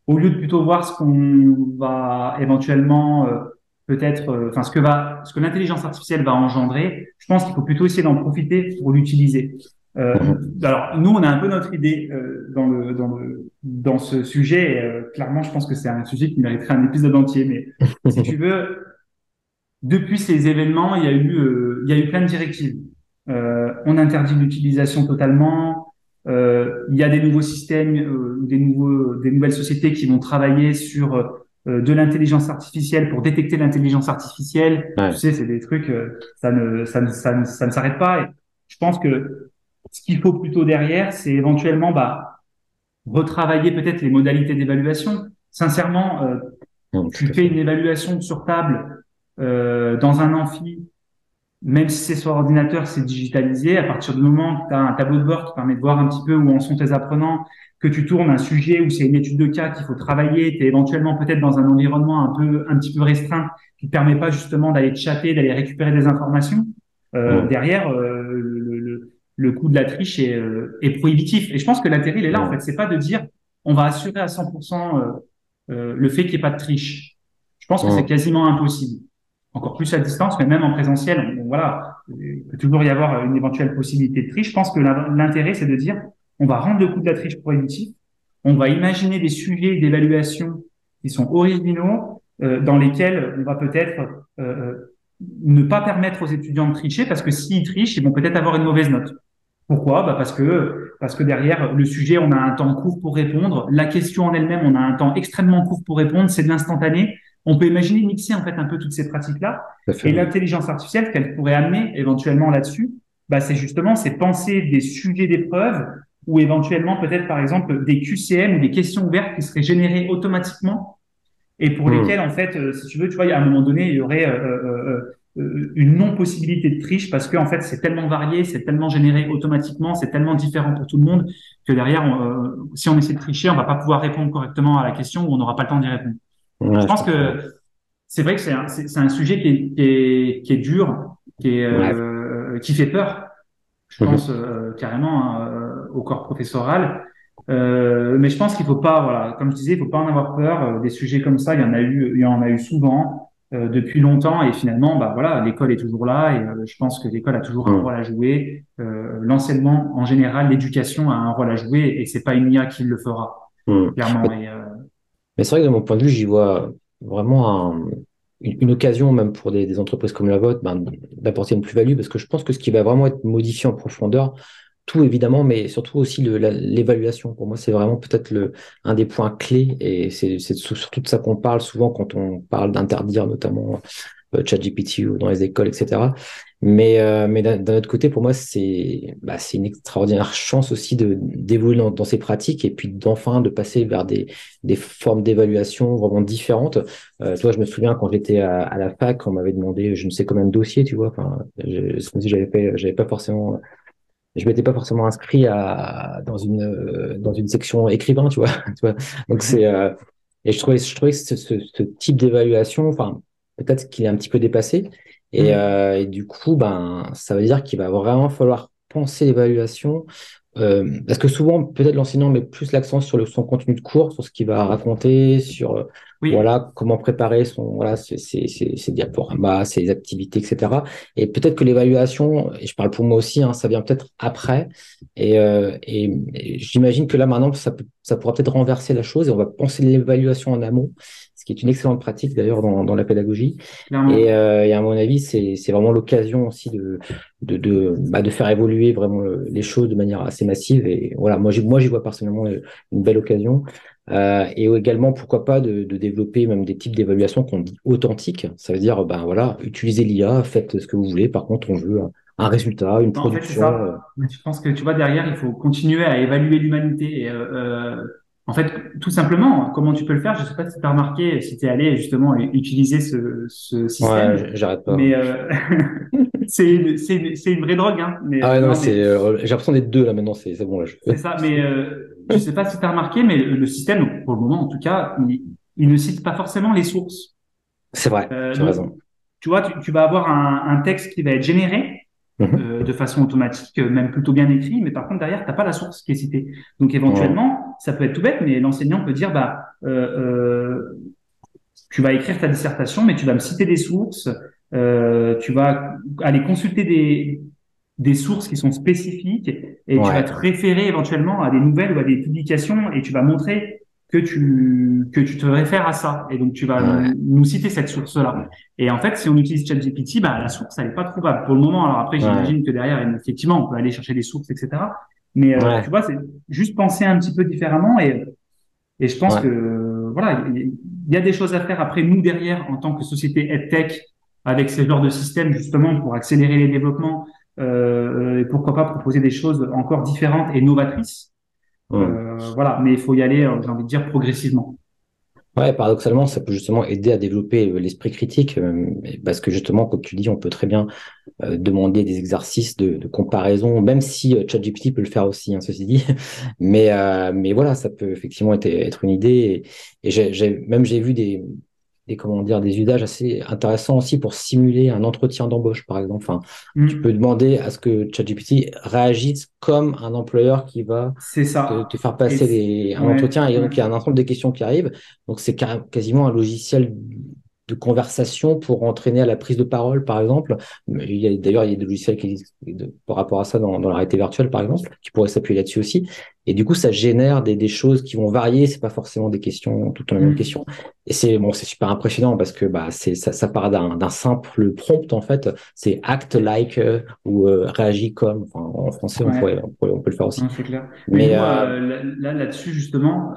au lieu de plutôt voir ce qu'on va éventuellement euh, peut-être, euh, enfin ce que va, ce que l'intelligence artificielle va engendrer, je pense qu'il faut plutôt essayer d'en profiter pour l'utiliser. Mhm. Alors nous, on a un peu notre idée dans le dans le dans ce sujet. clairement, je pense que c'est un sujet qui mériterait un épisode entier. Mais [laughs] si tu veux, depuis ces événements, il y a eu, euh, il y a eu plein de directives. Euh, on interdit l'utilisation totalement. Euh, il y a des nouveaux systèmes, euh, des nouveaux, des nouvelles sociétés qui vont travailler sur euh, de l'intelligence artificielle pour détecter l'intelligence artificielle. Tu sais, c'est des trucs, ça ne, ça ne, ça ne, ça ne s'arrête pas. Et je pense que ce qu'il faut plutôt derrière, c'est éventuellement bah, retravailler peut-être les modalités d'évaluation. Sincèrement, tu fais une évaluation sur table euh, dans un amphi, même si c'est sur ordinateur, c'est digitalisé. À partir du moment que tu as un tableau de bord qui permet de voir un petit peu où en sont tes apprenants, que tu tournes un sujet où c'est une étude de cas qu'il faut travailler, tu es éventuellement peut-être dans un environnement un peu un petit peu restreint qui te permet pas justement d'aller chatter, d'aller récupérer des informations. Euh, Derrière, euh, le, coût de la triche est, euh, est, prohibitif. Et je pense que l'intérêt il est là. En fait, c'est pas de dire on va assurer à 100% le fait qu'il n'y ait pas de triche. Je pense que c'est quasiment impossible. Encore plus à distance, mais même en présentiel, voilà, il peut toujours y avoir une éventuelle possibilité de triche. Je pense que l'intérêt, c'est de dire, on va rendre le coût de la triche prohibitif, on va imaginer des sujets d'évaluation qui sont originaux, euh, dans lesquels on va peut-être euh, euh, ne pas permettre aux étudiants de tricher, parce que s'ils trichent, ils vont peut-être avoir une mauvaise note. Pourquoi? Bah Parce que parce que derrière le sujet, on a un temps court pour répondre. La question en elle-même, on a un temps extrêmement court pour répondre. C'est de l'instantané. On peut imaginer mixer en fait un peu toutes ces pratiques-là. Et l'intelligence artificielle qu'elle pourrait amener éventuellement là-dessus, bah, c'est justement c'est penser des sujets d'épreuve ou éventuellement peut-être par exemple des QCM ou des questions ouvertes qui seraient générées automatiquement et pour hmm. lesquelles en fait, euh, si tu veux, tu vois, à un moment donné, il y aurait euh, euh, une non-possibilité de triche parce que en fait c'est tellement varié, c'est tellement généré automatiquement, c'est tellement différent pour tout le monde que derrière, si on essaie de tricher, on va pas pouvoir répondre correctement à la question ou on n'aura pas le temps d'y répondre je pense que c'est vrai que c'est un, c'est, un sujet qui est, qui est, qui est dur, qui, est, euh, qui fait peur, je mhm. pense euh, carrément euh, au corps professoral. Euh, mais je pense qu'il faut pas, voilà, comme je disais, il faut pas en avoir peur. Des sujets comme ça, il y en a eu, il y en a eu souvent depuis longtemps, et finalement, bah voilà, l'école est toujours là, et je pense que l'école a toujours un rôle à jouer. l'enseignement, en général, l'éducation a un rôle à jouer, et c'est pas une IA qui le fera, clairement. Et, mais c'est vrai que de mon point de vue, j'y vois vraiment une, occasion, même pour des, entreprises comme la vôtre, ben, d'apporter une plus-value, parce que je pense que ce qui va vraiment être modifié en profondeur, tout évidemment, mais surtout aussi l'évaluation. Pour moi, c'est vraiment peut-être un des points clés, et c'est surtout de ça qu'on parle souvent quand on parle d'interdire notamment euh, ChatGPT ou dans les écoles, etc. Mais, euh, mais d'un autre côté, pour moi, c'est bah, une extraordinaire chance aussi d'évoluer dans, dans, ces pratiques et puis d'enfin de passer vers des, des formes d'évaluation vraiment différentes. Euh, toi, je me souviens quand j'étais à, à, la fac, on m'avait demandé je ne sais combien de dossiers, tu vois. Enfin, si j'avais pas, pas forcément, je m'étais pas forcément inscrit à dans une dans une section écrivain, tu vois. [laughs] tu vois Donc c'est euh, et je trouvais je trouvais que ce, ce, ce type d'évaluation, enfin peut-être qu'il est un petit peu dépassé. Et, mm. euh, et, du coup, ben, ça veut dire qu'il va vraiment falloir penser l'évaluation. Euh, parce que souvent, peut-être l'enseignant met plus l'accent sur le, son contenu de cours, sur ce qu'il va raconter, sur euh, voilà comment préparer son voilà ses, ses, ses, diaporamas, ses activités, etc. Et peut-être que l'évaluation, et je parle pour moi aussi, hein, ça vient peut-être après. Et, euh, et, et j'imagine que là maintenant, ça, peut, ça pourra peut-être renverser la chose et on va penser l'évaluation en amont ce qui est une excellente pratique d'ailleurs dans, dans, la pédagogie. Et, euh, et, à mon avis, c'est vraiment l'occasion aussi de, de, de, bah, de, faire évoluer vraiment les choses de manière assez massive. Et voilà, moi, moi j'y vois personnellement une belle occasion. Euh, et également, pourquoi pas, de, de développer même des types d'évaluation qu'on dit authentiques. Ça veut dire, ben voilà, utilisez l'IA, faites ce que vous voulez. Par contre, on veut un résultat, une production. En fait, ça. Euh. Je pense que tu vois derrière, il faut continuer à évaluer l'humanité. Et euh, en fait, tout simplement, comment tu peux le faire Je sais pas si tu as remarqué, si tu es allé justement utiliser ce, ce système. Ouais, j'arrête pas. Mais euh, [laughs] c'est une, une vraie drogue. Hein, mais, ah non, c'est euh, j'ai l'impression d'être deux là maintenant, c'est bon là. C'est ça, mais euh, je sais pas si tu as remarqué, mais le système, pour le moment en tout cas, il, ne cite pas forcément les sources. C'est vrai, euh, tu as raison. Tu vois, tu, tu vas avoir un, un, texte qui va être généré Mhm. Euh, de façon automatique, même plutôt bien écrit, mais par contre derrière t'as pas la source qui est citée. Donc éventuellement, ça peut être tout bête, mais l'enseignant peut dire bah euh, tu vas écrire ta dissertation, mais tu vas me citer des sources, tu vas aller consulter des des sources qui sont spécifiques et tu vas te référer éventuellement à des nouvelles ou à des publications et tu vas montrer que tu que tu te réfères à ça. Et donc tu vas nous, citer cette source là et en fait si on utilise ChatGPT bah la source elle est pas trouvable pour le moment. Alors après j'imagine que derrière effectivement on peut aller chercher des sources etc mais euh, tu vois c'est juste penser un petit peu différemment et et je pense que voilà il y, a des choses à faire. Après nous derrière en tant que société EdTech avec ce genre de système justement pour accélérer les développements euh, et pourquoi pas proposer des choses encore différentes et novatrices. Euh, voilà, mais il faut y aller, euh, j'ai envie de dire, progressivement. Ouais, paradoxalement, ça peut justement aider à développer euh, l'esprit critique, parce que justement, comme tu dis, on peut très bien demander des exercices de, comparaison, même si ChatGPT peut le faire aussi, hein, ceci dit. [laughs] Mais, mais voilà, ça peut effectivement être, être une idée. Et, même j'ai vu des, des, comment dire, des usages assez intéressants aussi pour simuler un entretien d'embauche, par exemple. Enfin, mm. Tu peux demander à ce que ChatGPT réagisse comme un employeur qui va ça. Te, faire passer un entretien et donc il y a un ensemble de questions qui arrivent. Donc c'est quasiment un logiciel de conversation pour entraîner à la prise de parole, par exemple. Il y a d'ailleurs il y a des logiciels qui existent par rapport à ça dans, dans la réalité virtuelle, par exemple, qui pourraient s'appuyer là-dessus aussi. Et du coup, ça génère des, des choses qui vont varier. C'est pas forcément des questions toutes les mêmes mm. questions. Et c'est bon, c'est super impressionnant parce que bah c'est ça, ça part d'un simple prompt en fait. C'est act like euh, ou euh, réagit comme. Enfin, en français, on, pourrait, on, peut le faire aussi. c'est clair. Mais, euh, là, là-dessus justement.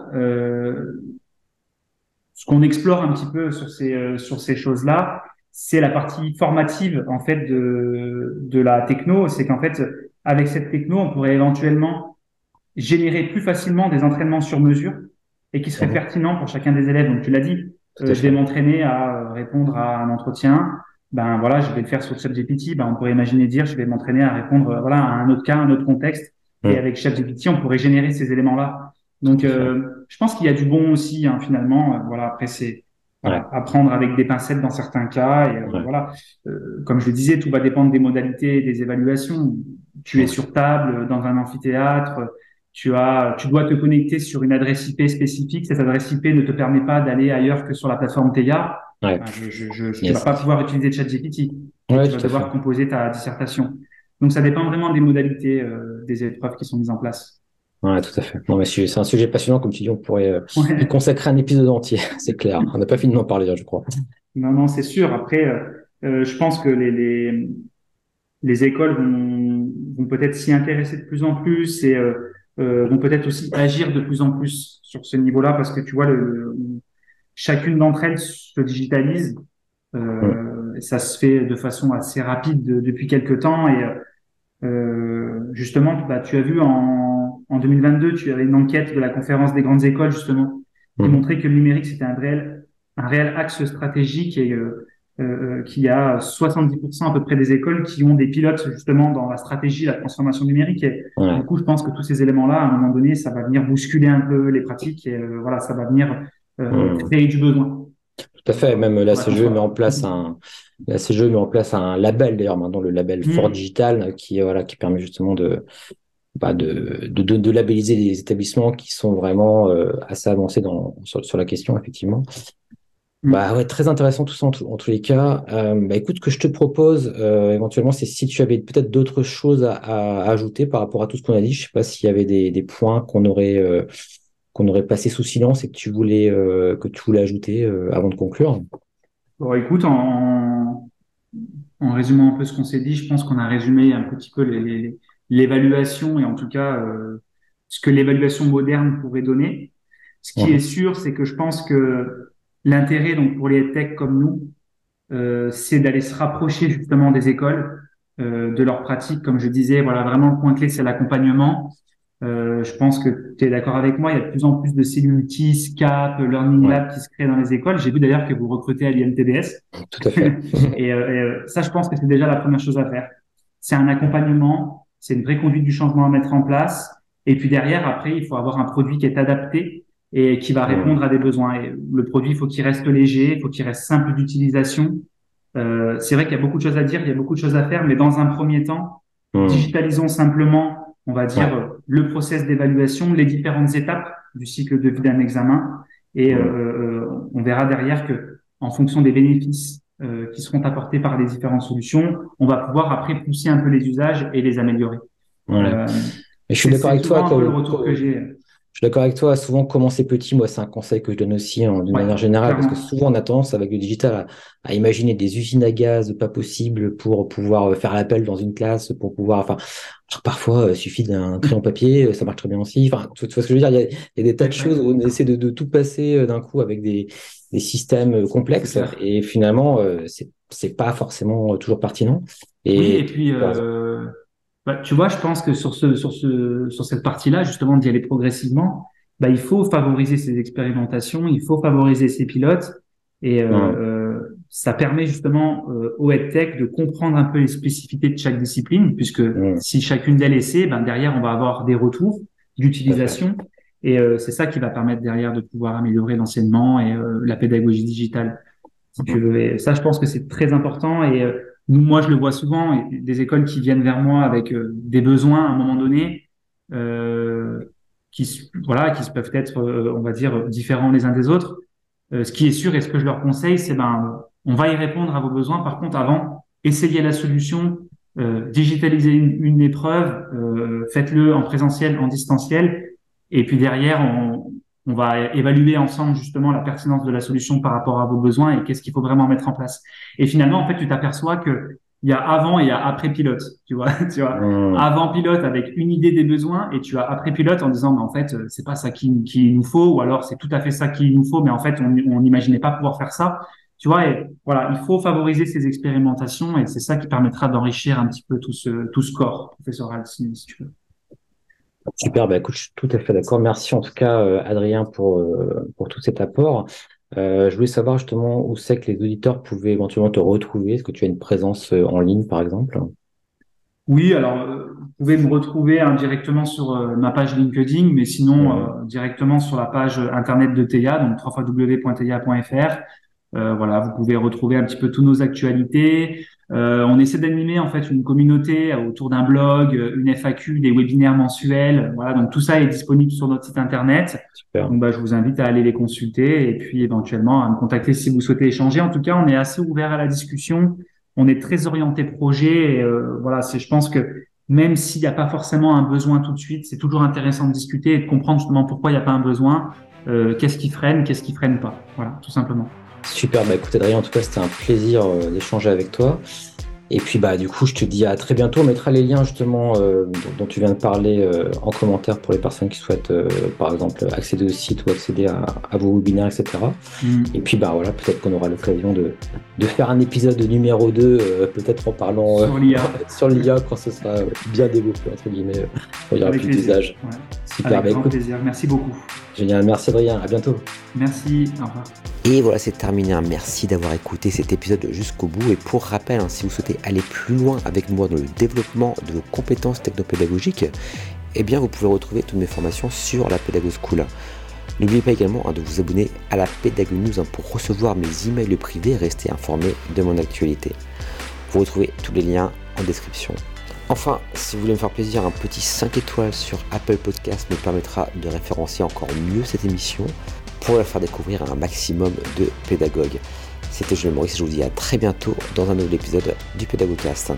Ce qu'on explore un petit peu sur ces euh, sur ces choses-là, c'est la partie formative en fait de de la techno. C'est qu'en fait, avec cette techno, on pourrait éventuellement générer plus facilement des entraînements sur mesure et qui seraient pertinents pour chacun des élèves. Donc tu l'as dit, euh, je vais m'entraîner à répondre à un entretien. Ben voilà, je vais le faire sur ChatGPT. Ben on pourrait imaginer dire, je vais m'entraîner à répondre voilà à un autre cas, un autre contexte. Et avec ChatGPT, on pourrait générer ces éléments-là. Donc, euh, je pense qu'il y a du bon aussi, hein, finalement. Euh, voilà, après, c'est voilà, apprendre avec des pincettes dans certains cas. Et euh, voilà, comme je le disais, tout va dépendre des modalités et des évaluations. Tu es sur table dans un amphithéâtre. Tu as, tu dois te connecter sur une adresse IP spécifique. Cette adresse IP ne te permet pas d'aller ailleurs que sur la plateforme TEIA. Ouais. je, je, je, tu vas pas pouvoir utiliser ChatGPT. Ouais, tu vas devoir composer ta dissertation. Donc, ça dépend vraiment des modalités des épreuves qui sont mises en place. Ouais, tout à fait. Non, mais c'est un sujet passionnant, comme tu dis, on pourrait euh, y consacrer un épisode entier, [laughs] c'est clair. On n'a pas fini d'en parler, je crois. Non, non, c'est sûr. Après, euh, euh, je pense que les, les, les écoles vont, vont peut-être s'y intéresser de plus en plus et euh, vont peut-être aussi agir de plus en plus sur ce niveau-là parce que tu vois, le, chacune d'entre elles se digitalise. Euh, Ça se fait de façon assez rapide depuis quelques temps et justement, bah, tu as vu en en 2022, tu avais une enquête de la conférence des grandes écoles, justement, qui mmh. montrait que le numérique, c'était un réel, un réel axe stratégique et euh, euh, qu'il y a 70% à peu près des écoles qui ont des pilotes, justement, dans la stratégie, la transformation numérique. Et du coup, je pense que tous ces éléments-là, à un moment donné, ça va venir bousculer un peu les pratiques et euh, voilà, ça va venir euh, créer du besoin. Tout à fait. Même la CGE met en place un, la CGE met en place un label d'ailleurs maintenant le label mmh. Fort Digital qui voilà qui permet justement de bah, de, de, de, labelliser des établissements qui sont vraiment euh, assez avancés dans, sur, sur, la question, effectivement. Mm. Bah ouais, très intéressant tout ça en, tous les cas. Euh, bah, écoute, ce que je te propose euh, éventuellement, c'est si tu avais peut-être d'autres choses à, à, ajouter par rapport à tout ce qu'on a dit. Je sais pas s'il y avait des, des points qu'on aurait qu'on aurait passé sous silence et que tu voulais que tu voulais ajouter avant de conclure. Bon, écoute, en, en résumant un peu ce qu'on s'est dit, je pense qu'on a résumé un petit peu les, les l'évaluation et en tout cas euh, ce que l'évaluation moderne pourrait donner. Ce qui est sûr, c'est que je pense que l'intérêt donc pour les tech comme nous, euh, c'est d'aller se rapprocher justement des écoles, euh, de leurs pratiques. Comme je disais, voilà, vraiment le point clé, c'est l'accompagnement. Je pense que tu es d'accord avec moi. Il y a de plus en plus de cellules TIS, CAP, Learning Lab qui se créent dans les écoles. J'ai vu d'ailleurs que vous recrutez à l'IMTBS. Tout à fait. [laughs] et, et ça, je pense que c'est déjà la première chose à faire. C'est un accompagnement c'est une vraie conduite du changement à mettre en place. Et puis derrière, après, il faut avoir un produit qui est adapté et qui va répondre à des besoins. Et le produit, il faut qu'il reste léger, il faut qu'il reste simple d'utilisation. Euh, c'est vrai qu'il y a beaucoup de choses à dire, il y a beaucoup de choses à faire, mais dans un premier temps, mmh. digitalisons simplement, on va dire, le process d'évaluation, les différentes étapes du cycle de vie d'un examen, et euh, euh, on verra derrière que, en fonction des bénéfices euh, qui seront apportés par les différentes solutions, on va pouvoir après pousser un peu les usages et les améliorer. Euh, je suis d'accord avec toi. le retour que j'ai. Je suis d'accord avec toi. Souvent, commencer petit, moi, c'est un conseil que je donne aussi hein, d'une manière générale, parce que souvent, on a tendance, avec le digital, à, imaginer des usines à gaz pas possibles pour pouvoir faire l'appel dans une classe, pour pouvoir, enfin, parfois, il suffit d'un crayon papier, ça marche très bien aussi. Enfin, tu, vois ce que je veux dire? Il y a, des tas de choses où on essaie de, de tout passer euh, d'un coup avec des, des systèmes complexes et finalement euh, c'est c'est pas forcément toujours pertinent. Et, oui, et puis euh, bah, tu vois, je pense que sur ce sur ce sur cette partie-là, justement d'y aller progressivement, bah, il faut favoriser ces expérimentations, il faut favoriser ces pilotes. Et euh, euh ça permet justement au EdTech de comprendre un peu les spécificités de chaque discipline, puisque si chacune d'elles essaie, ben derrière on va avoir des retours d'utilisation et euh, c'est ça qui va permettre derrière de pouvoir améliorer l'enseignement et euh, la pédagogie digitale. si tu veux. Et ça, je pense que c'est très important. Et nous, moi, je le vois souvent, des écoles qui viennent vers moi avec des besoins à un moment donné, qui voilà, qui peuvent être, on va dire, différents les uns des autres. ce qui est sûr et ce que je leur conseille, c'est ben, on va y répondre à vos besoins. Par contre, avant, essayez la solution, euh, digitalisez une, épreuve, euh, faites-le en présentiel, en distanciel, et puis derrière, on, on, va évaluer ensemble justement la pertinence de la solution par rapport à vos besoins et qu'est-ce qu'il faut vraiment mettre en place. Et finalement, en fait, tu t'aperçois que il y a avant et il y a après pilote, tu vois, [laughs] tu vois. Mmh. Avant pilote avec une idée des besoins et tu as après pilote en disant mais en fait c'est pas ça qui, qui nous faut ou alors c'est tout à fait ça qu'il nous faut mais en fait on n'imaginait pas pouvoir faire ça. Tu vois, et voilà, il faut favoriser ces expérimentations et c'est ça qui permettra d'enrichir un petit peu tout ce, tout ce corps professoral, si, tu veux. Super, bah écoute, je suis tout à fait d'accord. Merci en tout cas, euh, Adrien, pour, euh, pour tout cet apport. Euh, je voulais savoir justement où c'est que les auditeurs pouvaient éventuellement te retrouver. Est-ce que tu as une présence en ligne, par exemple? Oui, alors vous pouvez me retrouver indirectement sur ma page LinkedIn, mais sinon directement sur la page internet de TEIA, donc www.teia.fr. Euh, voilà, vous pouvez retrouver un petit peu toutes nos actualités. Euh, on essaie d'animer en fait une communauté autour d'un blog, une FAQ, des webinaires mensuels. Voilà, donc tout ça est disponible sur notre site internet. Super. Donc bah, je vous invite à aller les consulter et puis éventuellement à me contacter si vous souhaitez échanger. En tout cas, on est assez ouvert à la discussion. On est très orienté projet. Et, euh, voilà, c'est je pense que même s'il n'y a pas forcément un besoin tout de suite, c'est toujours intéressant de discuter et de comprendre justement pourquoi il n'y a pas un besoin, euh, qu'est-ce qui freine, qu'est-ce qui freine pas. Voilà, tout simplement. Super, bah écoute Adrien, en tout cas c'était un plaisir euh, d'échanger avec toi. Et puis bah du coup je te dis à très bientôt. On mettra les liens justement euh, dont, tu viens de parler euh, en commentaire pour les personnes qui souhaitent par exemple accéder au site ou accéder à, vos webinaires, etc. Mm. Et puis bah voilà, peut-être qu'on aura l'occasion de, de, faire un épisode numéro 2, peut-être en parlant sur l'IA [laughs] quand ce sera bien développé entre guillemets, il y aura plus d'usage. Super, Avec bah, grand plaisir, merci beaucoup. Génial, merci Adrien, à bientôt. Merci, au revoir. Et voilà, c'est terminé. Hein. Merci d'avoir écouté cet épisode jusqu'au bout. Et pour rappel, hein, si vous souhaitez aller plus loin avec moi dans le développement de vos compétences technopédagogiques, eh bien, vous pouvez retrouver toutes mes formations sur la Pédago School. N'oubliez pas également hein, de vous abonner à la Pédago News pour recevoir mes emails privés et rester informé de mon actualité. Vous retrouvez tous les liens en description. Enfin, si vous voulez me faire plaisir, un petit 5 étoiles sur Apple Podcast me permettra de référencer encore mieux cette émission pour la faire découvrir à un maximum de pédagogues. C'était Julien Maurice, je vous dis à très bientôt dans un nouvel épisode du Pédagogcast.